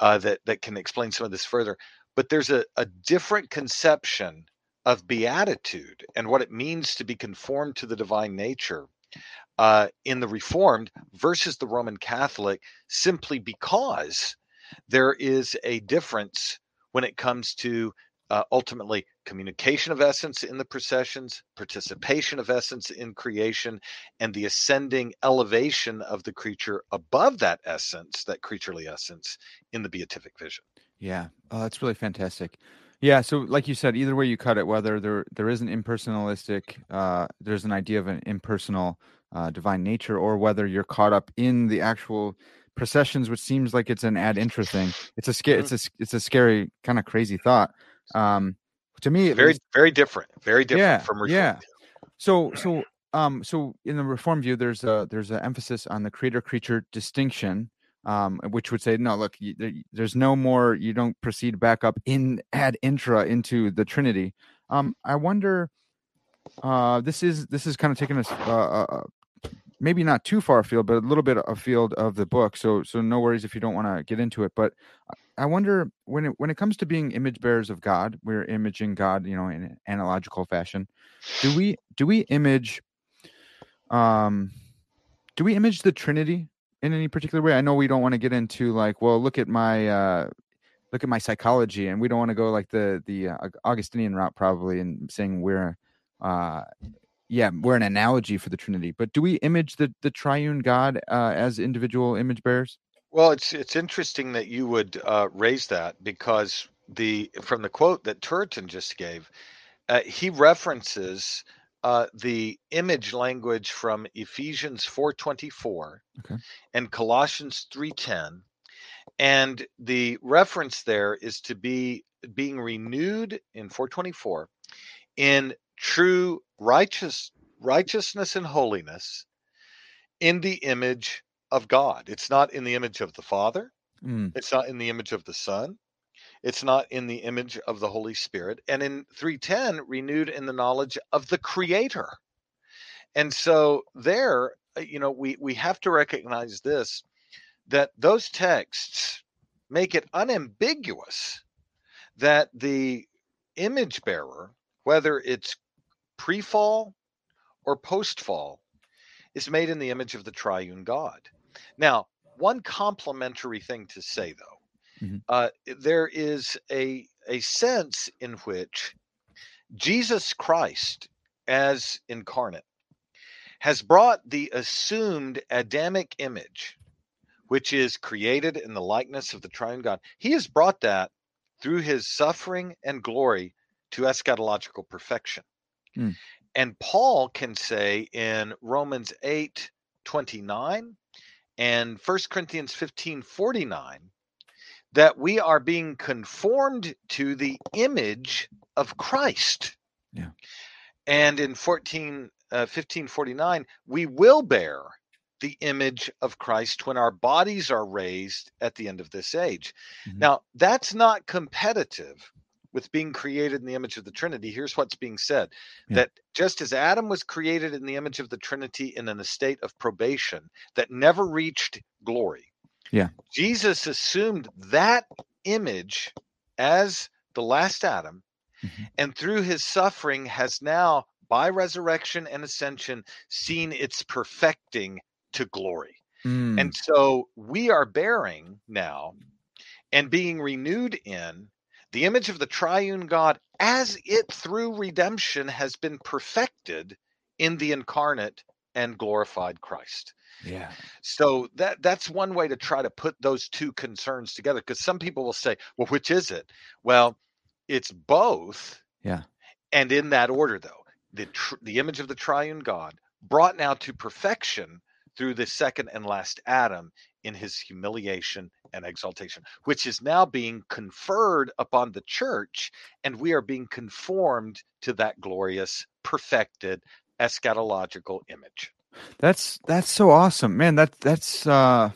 uh, that that can explain some of this further. But there's a, a different conception of beatitude and what it means to be conformed to the divine nature uh, in the Reformed versus the Roman Catholic simply because there is a difference when it comes to uh, ultimately communication of essence in the processions, participation of essence in creation, and the ascending elevation of the creature above that essence, that creaturely essence, in the beatific vision. Yeah, oh, that's really fantastic. Yeah, so like you said, either way you cut it, whether there there is an impersonalistic, uh, there's an idea of an impersonal uh, divine nature, or whether you're caught up in the actual processions, which seems like it's an ad intra thing. It's a scary, it's a it's a scary kind of crazy thought. Um, to me, it's very least, very different, very different yeah, from reform. Yeah. So so um so in the reform view, there's a there's an emphasis on the creator creature distinction. Um, which would say no look you, there, there's no more you don't proceed back up in ad intra into the trinity um i wonder uh this is this is kind of taking us uh, uh, uh maybe not too far afield, but a little bit afield of the book. So so no worries if you don't want to get into it. But I wonder when it when it comes to being image bearers of God, we're imaging God, you know, in an analogical fashion. Do we do we image um do we image the Trinity in any particular way? I know we don't want to get into like, well, look at my uh look at my psychology and we don't want to go like the the uh, Augustinian route probably and saying we're uh yeah, we're an analogy for the Trinity. But do we image the the triune God uh, as individual image bearers? Well, it's it's interesting that you would uh, raise that because the from the quote that Turretin just gave, uh, he references uh, the image language from Ephesians four twenty four okay. and Colossians three ten, and the reference there is to be being renewed in four twenty four in true righteous righteousness and holiness in the image of God. It's not in the image of the Father. Mm. It's not in the image of the Son. It's not in the image of the Holy Spirit. And in 310, renewed in the knowledge of the Creator. And so there, uh, you know, we, we have to recognize this that those texts make it unambiguous that the image bearer whether it's pre fall or post fall, is made in the image of the triune God. Now, one complementary thing to say, though, Mhm. uh, there is a, a sense in which Jesus Christ, as incarnate, has brought the assumed Adamic image, which is created in the likeness of the triune God. He has brought that through his suffering and glory to eschatological perfection. Mm. And Paul can say in Romans 8 29 and 1 Corinthians 15 49 that we are being conformed to the image of Christ. Yeah. And in 14 uh, 1549 we will bear the image of Christ when our bodies are raised at the end of this age. Mhm. Now, that's not competitive with being created in the image of the Trinity. Here's what's being said Yeah. that just as Adam was created in the image of the Trinity in an estate of probation that never reached glory, Yeah. Jesus assumed that image as the last Adam, Mhm. and through his suffering has now, by resurrection and ascension, seen its perfecting to glory. Mm, And so we are bearing now and being renewed in the image of the triune God as it through redemption has been perfected in the incarnate and glorified Christ. Yeah. So that that's one way to try to put those two concerns together because some people will say, well which is it? Well, it's both. Yeah. And in that order though. The tr- the image of the triune God brought now to perfection through the second and last Adam in his humiliation and exaltation, which is now being conferred upon the church, and we are being conformed to that glorious, perfected, eschatological image. That's that's so awesome, man. That that's uh,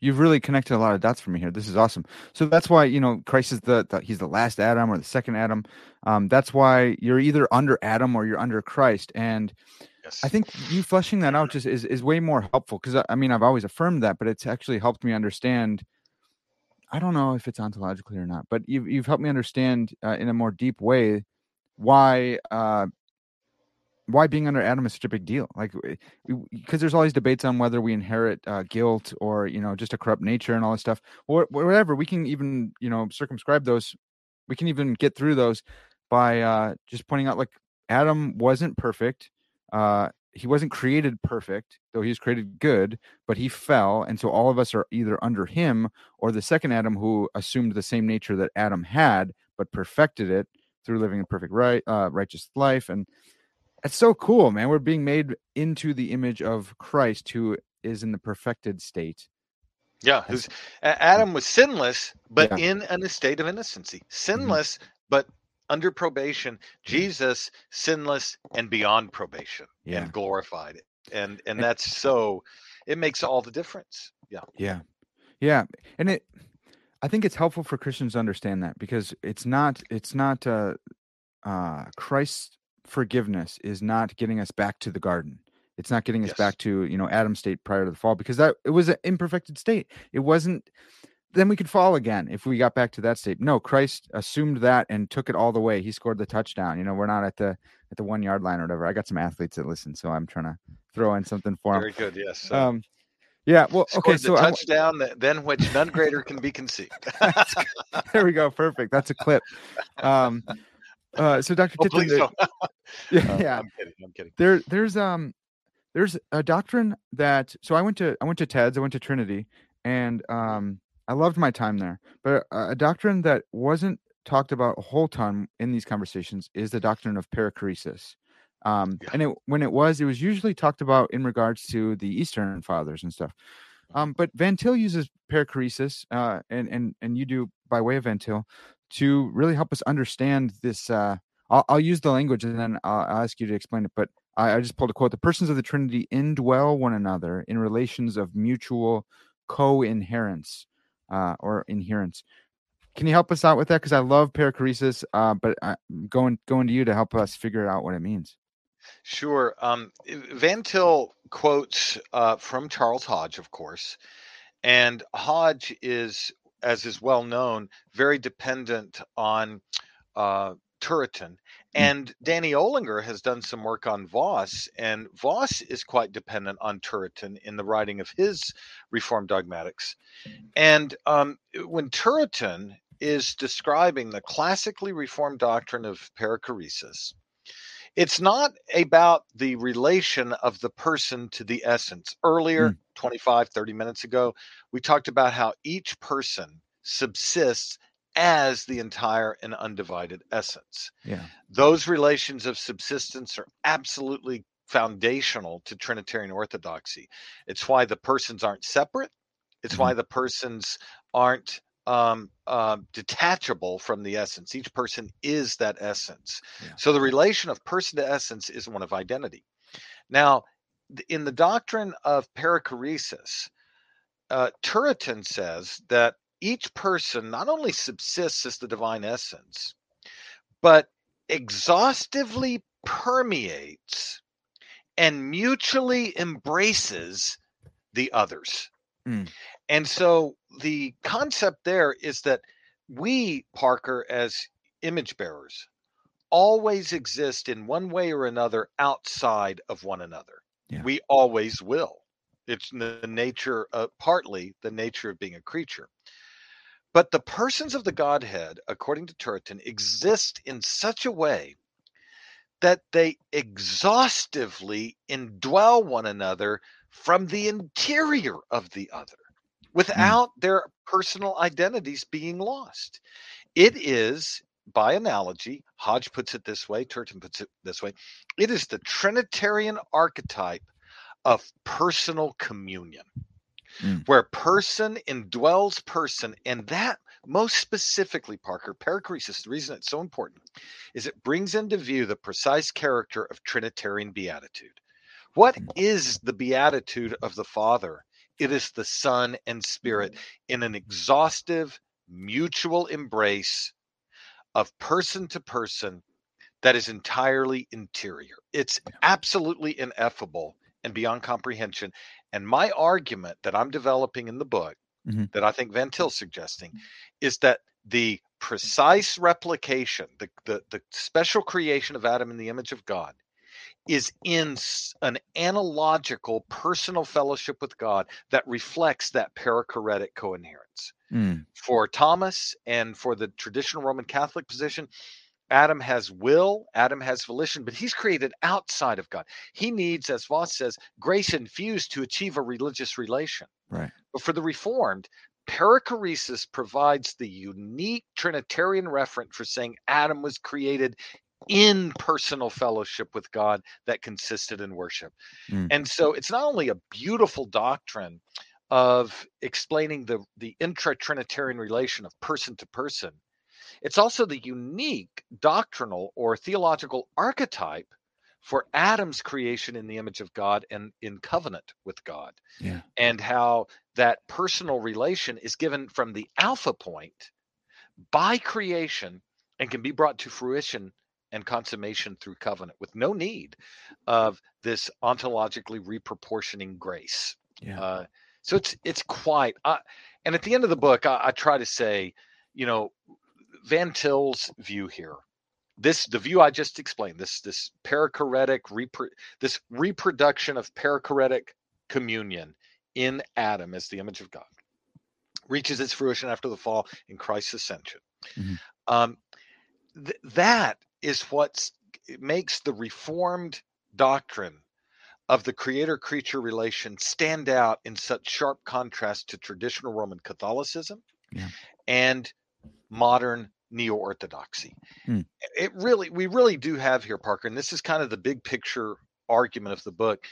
you've really connected a lot of dots for me here. This is awesome. So that's why you know Christ is the, the he's the last Adam or the second Adam. Um, that's why you're either under Adam or you're under Christ, and Yes. I think you fleshing that out just is, is way more helpful because I, I mean I've always affirmed that, but it's actually helped me understand. I don't know if it's ontologically or not, but you've you've helped me understand uh, in a more deep way why uh, why being under Adam is such a big deal. Like because there's all these debates on whether we inherit uh, guilt or you know just a corrupt nature and all this stuff or whatever. We can even you know circumscribe those. We can even get through those by uh, just pointing out like Adam wasn't perfect uh he wasn't created perfect though he was created good but he fell and so all of us are either under him or the second adam who assumed the same nature that adam had but perfected it through living a perfect right uh, righteous life and it's so cool man we're being made into the image of christ who is in the perfected state Yeah, Adam was sinless, but Yeah. in an estate of innocency. Sinless, but under probation. Jesus, sinless and beyond probation, Yeah. and glorified. And and And- that's so. It makes all the difference. Yeah. Yeah. Yeah. And it I think it's helpful for Christians to understand that because it's not it's not uh uh Christ's forgiveness is not getting us back to the garden. It's not getting us Yes. back to, you know, Adam's state prior to the fall because that it was an imperfected state. It wasn't then we could fall again if we got back to that state. No, Christ assumed that and took it all the way. He scored the touchdown. You know, we're not at the at the one yard line or whatever. I got some athletes that listen, so I'm trying to throw in something for them. Very good. Yes. So Um, yeah. Well, okay. scored So touchdown that, than which none greater can be conceived. there we go. Perfect. That's a clip. Um, uh, so Dr. Oh, Tipton, there- yeah, Uh, yeah. I'm kidding. I'm kidding. There, there's um, there's a doctrine that. So I went to I went to TEDS. I went to Trinity, and um, I loved my time there. But a, a doctrine that wasn't talked about a whole ton in these conversations is the doctrine of perichoresis. Um, Yeah. and it when it was, it was usually talked about in regards to the Eastern fathers and stuff. Um, but Van Til uses perichoresis, uh, and and and you do by way of Van Til, to really help us understand this. Uh, I'll, I'll use the language and then I'll, I'll ask you to explain it. But I, I just pulled a quote: "The persons of the Trinity indwell one another in relations of mutual co-inherence uh, or inherence." Can you help us out with that? Because I love perichoresis, uh, but I'm going going to you to help us figure out what it means. Sure. Um, Van Til quotes uh, from Charles Hodge, of course, and Hodge is, as is well known, very dependent on uh, Turretin And Danny Olinger has done some work on Vos, and Vos is quite dependent on Turretin in the writing of his Reformed dogmatics. And um, when Turretin is describing the classically Reformed doctrine of perichoresis, it's not about the relation of the person to the essence. Earlier, mm. 25, 30 minutes ago, we talked about how each person subsists as the entire and undivided essence. Yeah. Those relations of subsistence are absolutely foundational to Trinitarian orthodoxy. It's why the persons aren't separate. It's mm-hmm. why the persons aren't um, uh, detachable from the essence. Each person is that essence. Yeah. So the relation of person to essence is one of identity. Now, in the doctrine of perichoresis, uh, Turretin says that each person not only subsists as the divine essence, but exhaustively permeates and mutually embraces the others. Mm. And so the concept there is that we, Parker, as image bearers, always exist in one way or another outside of one another. Yeah. We always will. It's the nature, of, partly the nature of being a creature. But the persons of the Godhead, according to Turretin, exist in such a way that they exhaustively indwell one another from the interior of the other hmm. without mm. their personal identities being lost. It is, by analogy, Hodge puts it this way, Turretin puts it this way it is the Trinitarian archetype of personal communion mm. where person indwells person. And that, most specifically, Parker, perichoresis, the reason it's so important is it brings into view the precise character of Trinitarian beatitude. What mm. the beatitude of the Father? It is the Son and Spirit in an exhaustive, mutual embrace of person to person that is entirely interior. It's absolutely ineffable and beyond comprehension. And my argument that I'm developing in the book, mm-hmm. that I think Van Til's suggesting, is that the precise replication, the, the, the special creation of Adam in the image of God, is in an analogical personal fellowship with God that reflects that perichoretic coinherence. Mm. For Thomas and for the traditional Roman Catholic position, Adam has will, Adam has volition, but he's created outside of God. He needs, as Vos says, grace infused to achieve a religious relation. Right. But for the Reformed, perichoresis provides the unique Trinitarian referent for saying Adam was created in personal fellowship with God that consisted in worship. Mm. And so it's not only a beautiful doctrine of explaining the, the intra Trinitarian relation of person to person, it's also the unique doctrinal or theological archetype for Adam's creation in the image of God and in covenant with God. Yeah. And how that personal relation is given from the alpha point by creation and can be brought to fruition and consummation through covenant with no need of this ontologically reproportioning grace. Yeah. Uh, so it's it's quite. Uh, and at the end of the book, I, I try to say, you know, Van Til's view here, this the view I just explained, this this perichoretic repro, this reproduction of perichoretic communion in Adam as the image of God, reaches its fruition after the fall in Christ's ascension. Mm-hmm. Um, th- that is what makes the Reformed doctrine of the creator creature relation stand out in such sharp contrast to traditional Roman Catholicism yeah. and modern neo orthodoxy. Hmm. It really, we really do have here, Parker, and this is kind of the big picture argument of the book.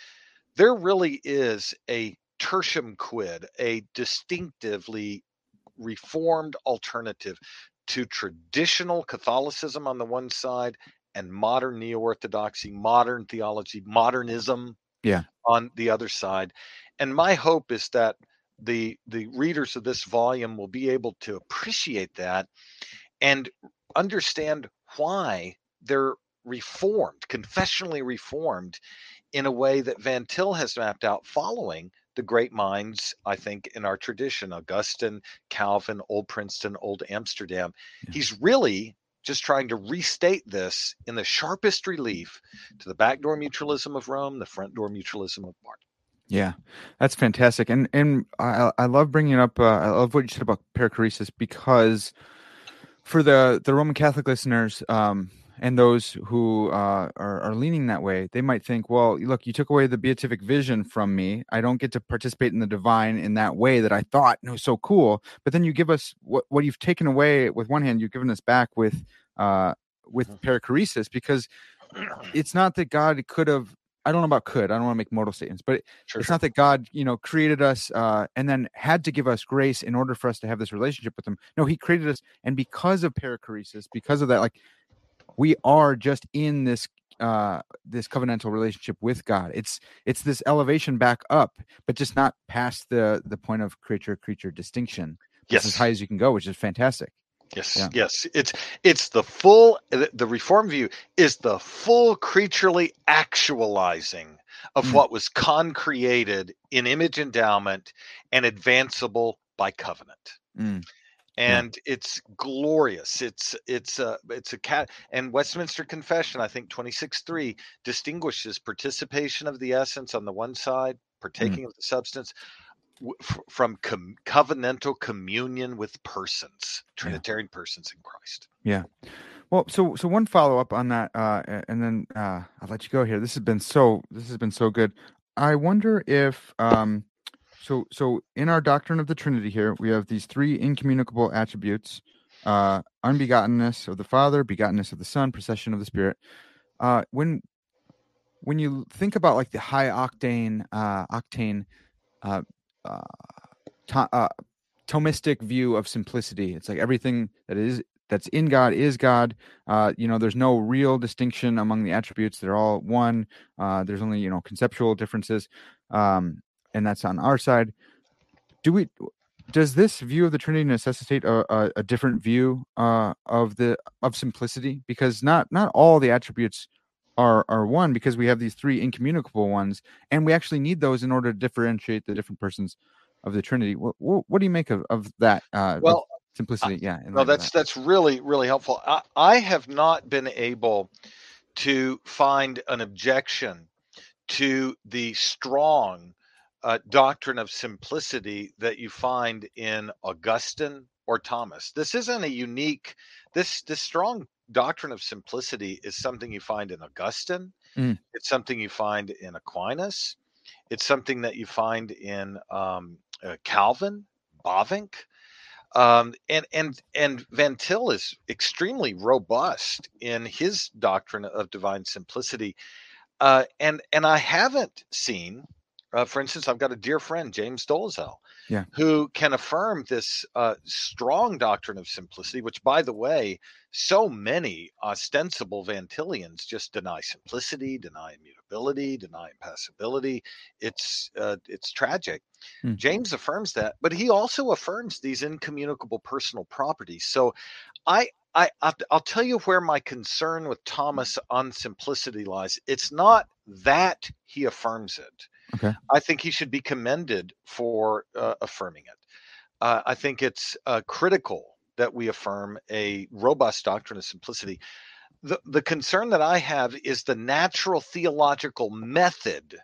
There really is a tertium quid, a distinctively reformed alternative to traditional Catholicism on the one side and modern neo orthodoxy, modern theology, modernism yeah. on the other side. And my hope is that the the readers of this volume will be able to appreciate that and understand why they're reformed, confessionally reformed in a way that Van Til has mapped out following the great minds, I think, in our tradition Augustine, Calvin, Old Princeton, Old Amsterdam. Yeah. He's really just trying to restate this in the sharpest relief to the backdoor mutualism of Rome, the front door mutualism of Barth. Yeah, that's fantastic, and and I I love bringing up. Uh, I love what you said about perichoresis because for the the Roman Catholic listeners, um, and those who uh, are, are leaning that way, they might think, well, look, you took away the beatific vision from me. I don't get to participate in the divine in that way that I thought it was so cool. But then you give us what, what you've taken away with one hand, you've given us back with uh, with mm-hmm. perichoresis because it's not that God could have. I don't know about could. I don't want to make modal statements, but sure, it's sure. not that God, you know, created us uh, and then had to give us grace in order for us to have this relationship with Him. No, He created us, and because of perichoresis, because of that, like we are just in this uh this covenantal relationship with god. It's it's this elevation back up but just not past the the point of creature creature distinction. Yes as high as you can go which is fantastic. Yes yeah. yes. It's it's the full the reform view is the full creaturely actualizing of mm. what was concreated in image endowment and advanceable by covenant. Mm and yeah. it's glorious it's it's a it's a cat and westminster confession i think 26.3 distinguishes participation of the essence on the one side mm. partaking mm. of the substance w- f- from com- covenantal communion with persons trinitarian yeah. persons in christ yeah well so so one follow-up on that uh and then uh i'll let you go here this has been so this has been so good i wonder if um so so in our doctrine of the Trinity here, we have these three incommunicable attributes: uh, unbegottenness of the Father, begottenness of the Son, procession of the Spirit. Uh, when when you think about like the high octane uh, octane uh, uh, to, uh, Thomistic view of simplicity, it's like everything that is that's in God is God. Uh, you know, there's no real distinction among the attributes; they're all one. Uh, there's only you know conceptual differences. Um, and that's on our side. Do we? Does this view of the Trinity necessitate a, a, a different view uh, of the of simplicity? Because not not all the attributes are are one because we have these three incommunicable ones, and we actually need those in order to differentiate the different persons of the Trinity. What, what, what do you make of, of that? Uh, well, simplicity, yeah. No, that's that. that's really really helpful. I, I have not been able to find an objection to the strong uh, doctrine of simplicity that you find in Augustine or Thomas. This isn't a unique. This this strong doctrine of simplicity is something you find in Augustine. Mm. It's something you find in Aquinas. It's something that you find in um, uh, Calvin, Bavinck, um, and and and Van Til is extremely robust in his doctrine of divine simplicity. Uh, and and I haven't seen uh, for instance, I've got a dear friend, James Dolezal, yeah. who can affirm this uh, strong doctrine of simplicity, which, by the way, so many ostensible Van Tilians just deny simplicity, deny immutability, deny impassibility. It's uh, it's tragic. Hmm. James affirms that, but he also affirms these incommunicable personal properties. So, I I I'll tell you where my concern with Thomas on simplicity lies. It's not that he affirms it. Okay. I think he should be commended for uh, affirming it. Uh, I think it's uh, critical that we affirm a robust doctrine of simplicity. The, the concern that I have is the natural theological method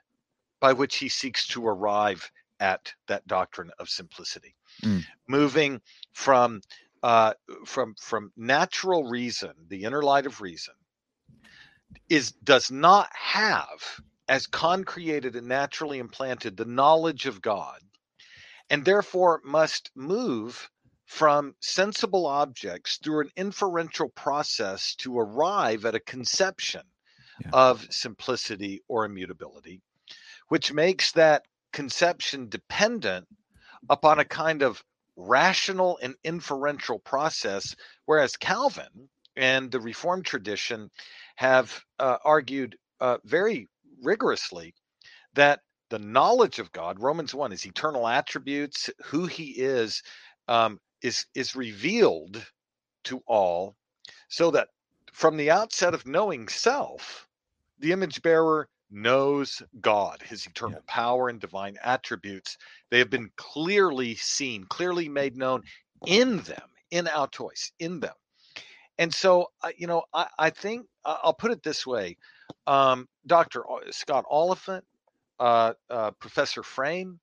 by which he seeks to arrive at that doctrine of simplicity, mm. moving from uh, from from natural reason, the inner light of reason, is does not have as concreated and naturally implanted the knowledge of God, and therefore must move from sensible objects through an inferential process to arrive at a conception yeah. of simplicity or immutability, which makes that conception dependent upon a kind of rational and inferential process, whereas Calvin and the Reformed tradition have uh, argued uh, very rigorously that the knowledge of God, Romans 1, his eternal attributes, who he is, um, is, is revealed to all, so that from the outset of knowing self, the image bearer knows God, his eternal yeah. power and divine attributes. They have been clearly seen, clearly made known in them, in autois, in them. and so uh, you know I, I think uh, I'll put it this way, um, Dr. Scott Oliphint, uh, uh, Professor Frame,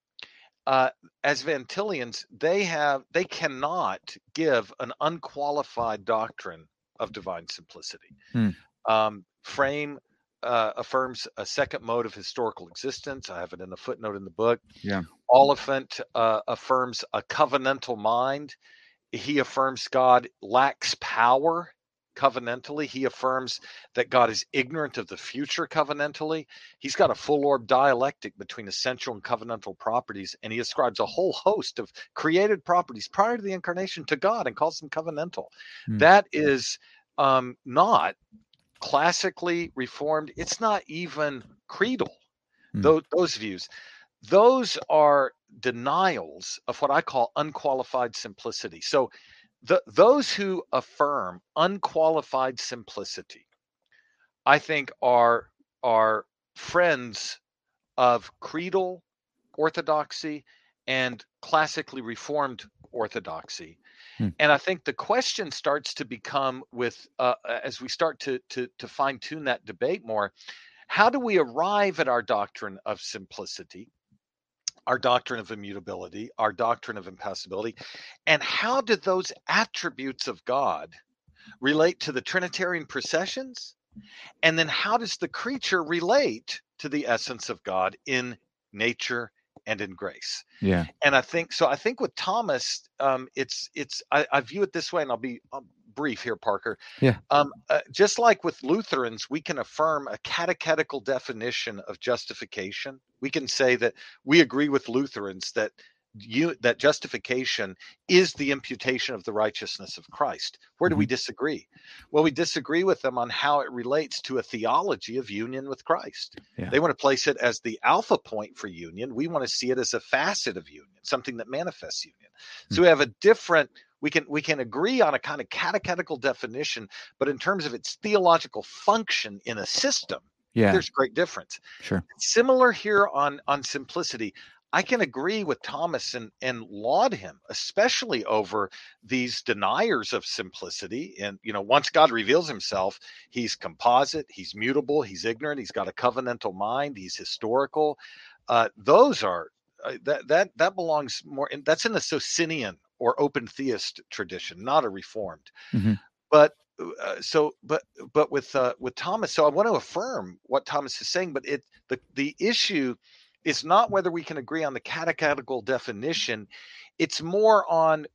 uh, as Van Tilians, they have they cannot give an unqualified doctrine of divine simplicity. Hmm. Um, Frame uh, affirms a second mode of historical existence. I have it in a footnote in the book. Yeah. Oliphint uh, affirms a covenantal mind. He affirms God lacks power covenantally. He affirms that God is ignorant of the future covenantally. He's got a full orb dialectic between essential and covenantal properties, and he ascribes a whole host of created properties prior to the incarnation to God and calls them covenantal. Hmm. That is um, not classically reformed. It's not even creedal. Hmm. Those, those views. Those are denials of what I call unqualified simplicity. So, the, those who affirm unqualified simplicity, I think, are are friends of creedal orthodoxy and classically reformed orthodoxy. Hmm. And I think the question starts to become with uh, as we start to to to fine tune that debate more. How do we arrive at our doctrine of simplicity? Our doctrine of immutability, our doctrine of impassibility, and how do those attributes of God relate to the Trinitarian processions? And then how does the creature relate to the essence of God in nature and in grace? Yeah. And I think so. I think with Thomas, um, it's it's I, I view it this way, and I'll be um, brief here, Parker. Yeah. Um, uh, just like with Lutherans, we can affirm a catechetical definition of justification. We can say that we agree with Lutherans that you that justification is the imputation of the righteousness of Christ. Where do we disagree? Well, we disagree with them on how it relates to a theology of union with Christ. Yeah. They want to place it as the alpha point for union. We want to see it as a facet of union, something that manifests union. So we have a different we can we can agree on a kind of catechetical definition, but in terms of its theological function in a system, Yeah. there's great difference. Sure. Similar here on on simplicity. I can agree with Thomas and, and laud him, especially over these deniers of simplicity. And, you know, once God reveals himself, he's composite, he's mutable, he's ignorant, he's got a covenantal mind, he's historical. Uh, those are, uh, that, that, that belongs more, in, that's in the Socinian or open theist tradition, not a reformed. Mhm. But uh, so but but with uh, with Thomas so I want to affirm what Thomas is saying but it the the issue is not whether we can agree on the catechetical definition it's more on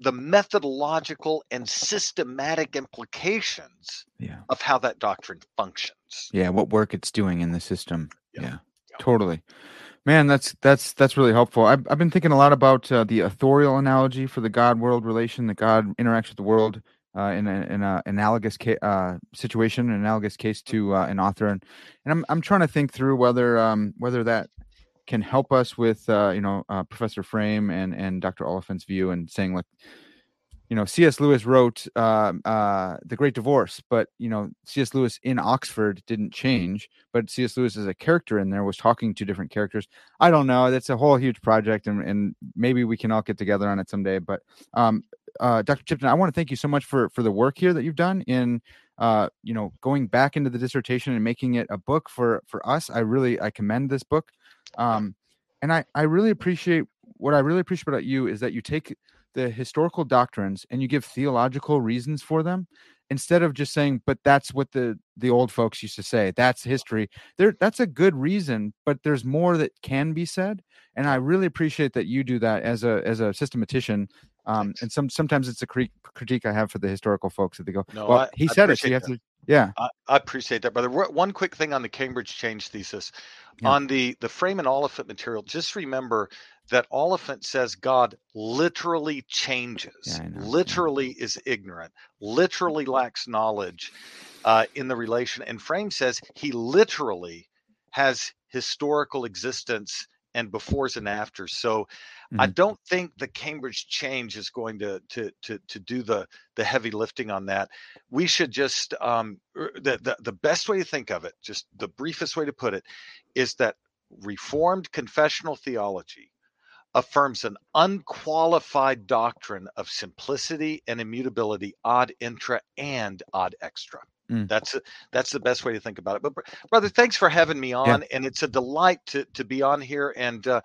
the methodological and systematic implications Yeah. of how that doctrine functions Yeah. What work it's doing in the system. Yeah. Yeah. Totally. Man, that's that's that's really helpful. I've I've been thinking a lot about uh, the authorial analogy for the God world relation. That God interacts with the world uh, in a, in a analogous ca- uh, situation, an analogous case to uh, an author, and, and I'm I'm trying to think through whether um, whether that can help us with uh, you know uh, Professor Frame and and Dr. Oliphint's view, and saying like you know C.S. Lewis wrote uh, uh, the Great Divorce, but you know C.S. Lewis in Oxford didn't change, but C.S. Lewis as a character in there was talking to different characters. I don't know. That's a whole huge project, and, and maybe we can all get together on it someday. But um, uh, Dr. Tipton, I want to thank you so much for for the work here that you've done in uh, you know going back into the dissertation and making it a book for for us. I really I commend this book, um, and I I really appreciate what I really appreciate about you is that you take the historical doctrines and you give theological reasons for them instead of just saying but that's what the the old folks used to say that's history there that's a good reason but there's more that can be said and i really appreciate that you do that as a as a systematician um and some sometimes it's a cri- critique i have for the historical folks that they go No, well I- he said it so you have to yeah I, I appreciate that, brother. One one quick thing on the Cambridge change thesis. Yeah. On the the frame and Oliphint material, just remember that Oliphint says God literally changes, Yeah, I know. Yeah. literally is ignorant, literally lacks knowledge uh, in the relation. And Frame says he literally has historical existence and befores and afters. So I Mhm. don't think the Cambridge change is going to to to to do the the heavy lifting on that. We should just um, er, the, the the best way to think of it, just the briefest way to put it, is that Reformed confessional theology affirms an unqualified doctrine of simplicity and immutability ad intra and ad extra. Mm. That's that's the best way to think about it. But brother, thanks for having me on, yeah. and it's a delight to to be on here. And uh,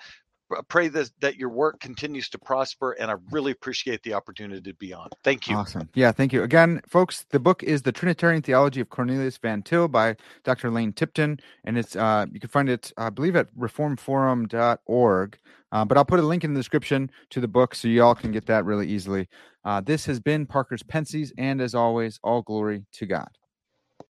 pray that, that your work continues to prosper. And I really appreciate the opportunity to be on. Thank you. Awesome. Yeah, thank you. Again, folks, the book is The Trinitarian Theology of Cornelius Van Til by Dr. Lane Tipton. And it's uh, you can find it, I believe, at reformedforum.org. Uh, but I'll put a link in the description to the book so y'all can get that really easily. Uh, this has been Parker's Pensées. And as always, all glory to God.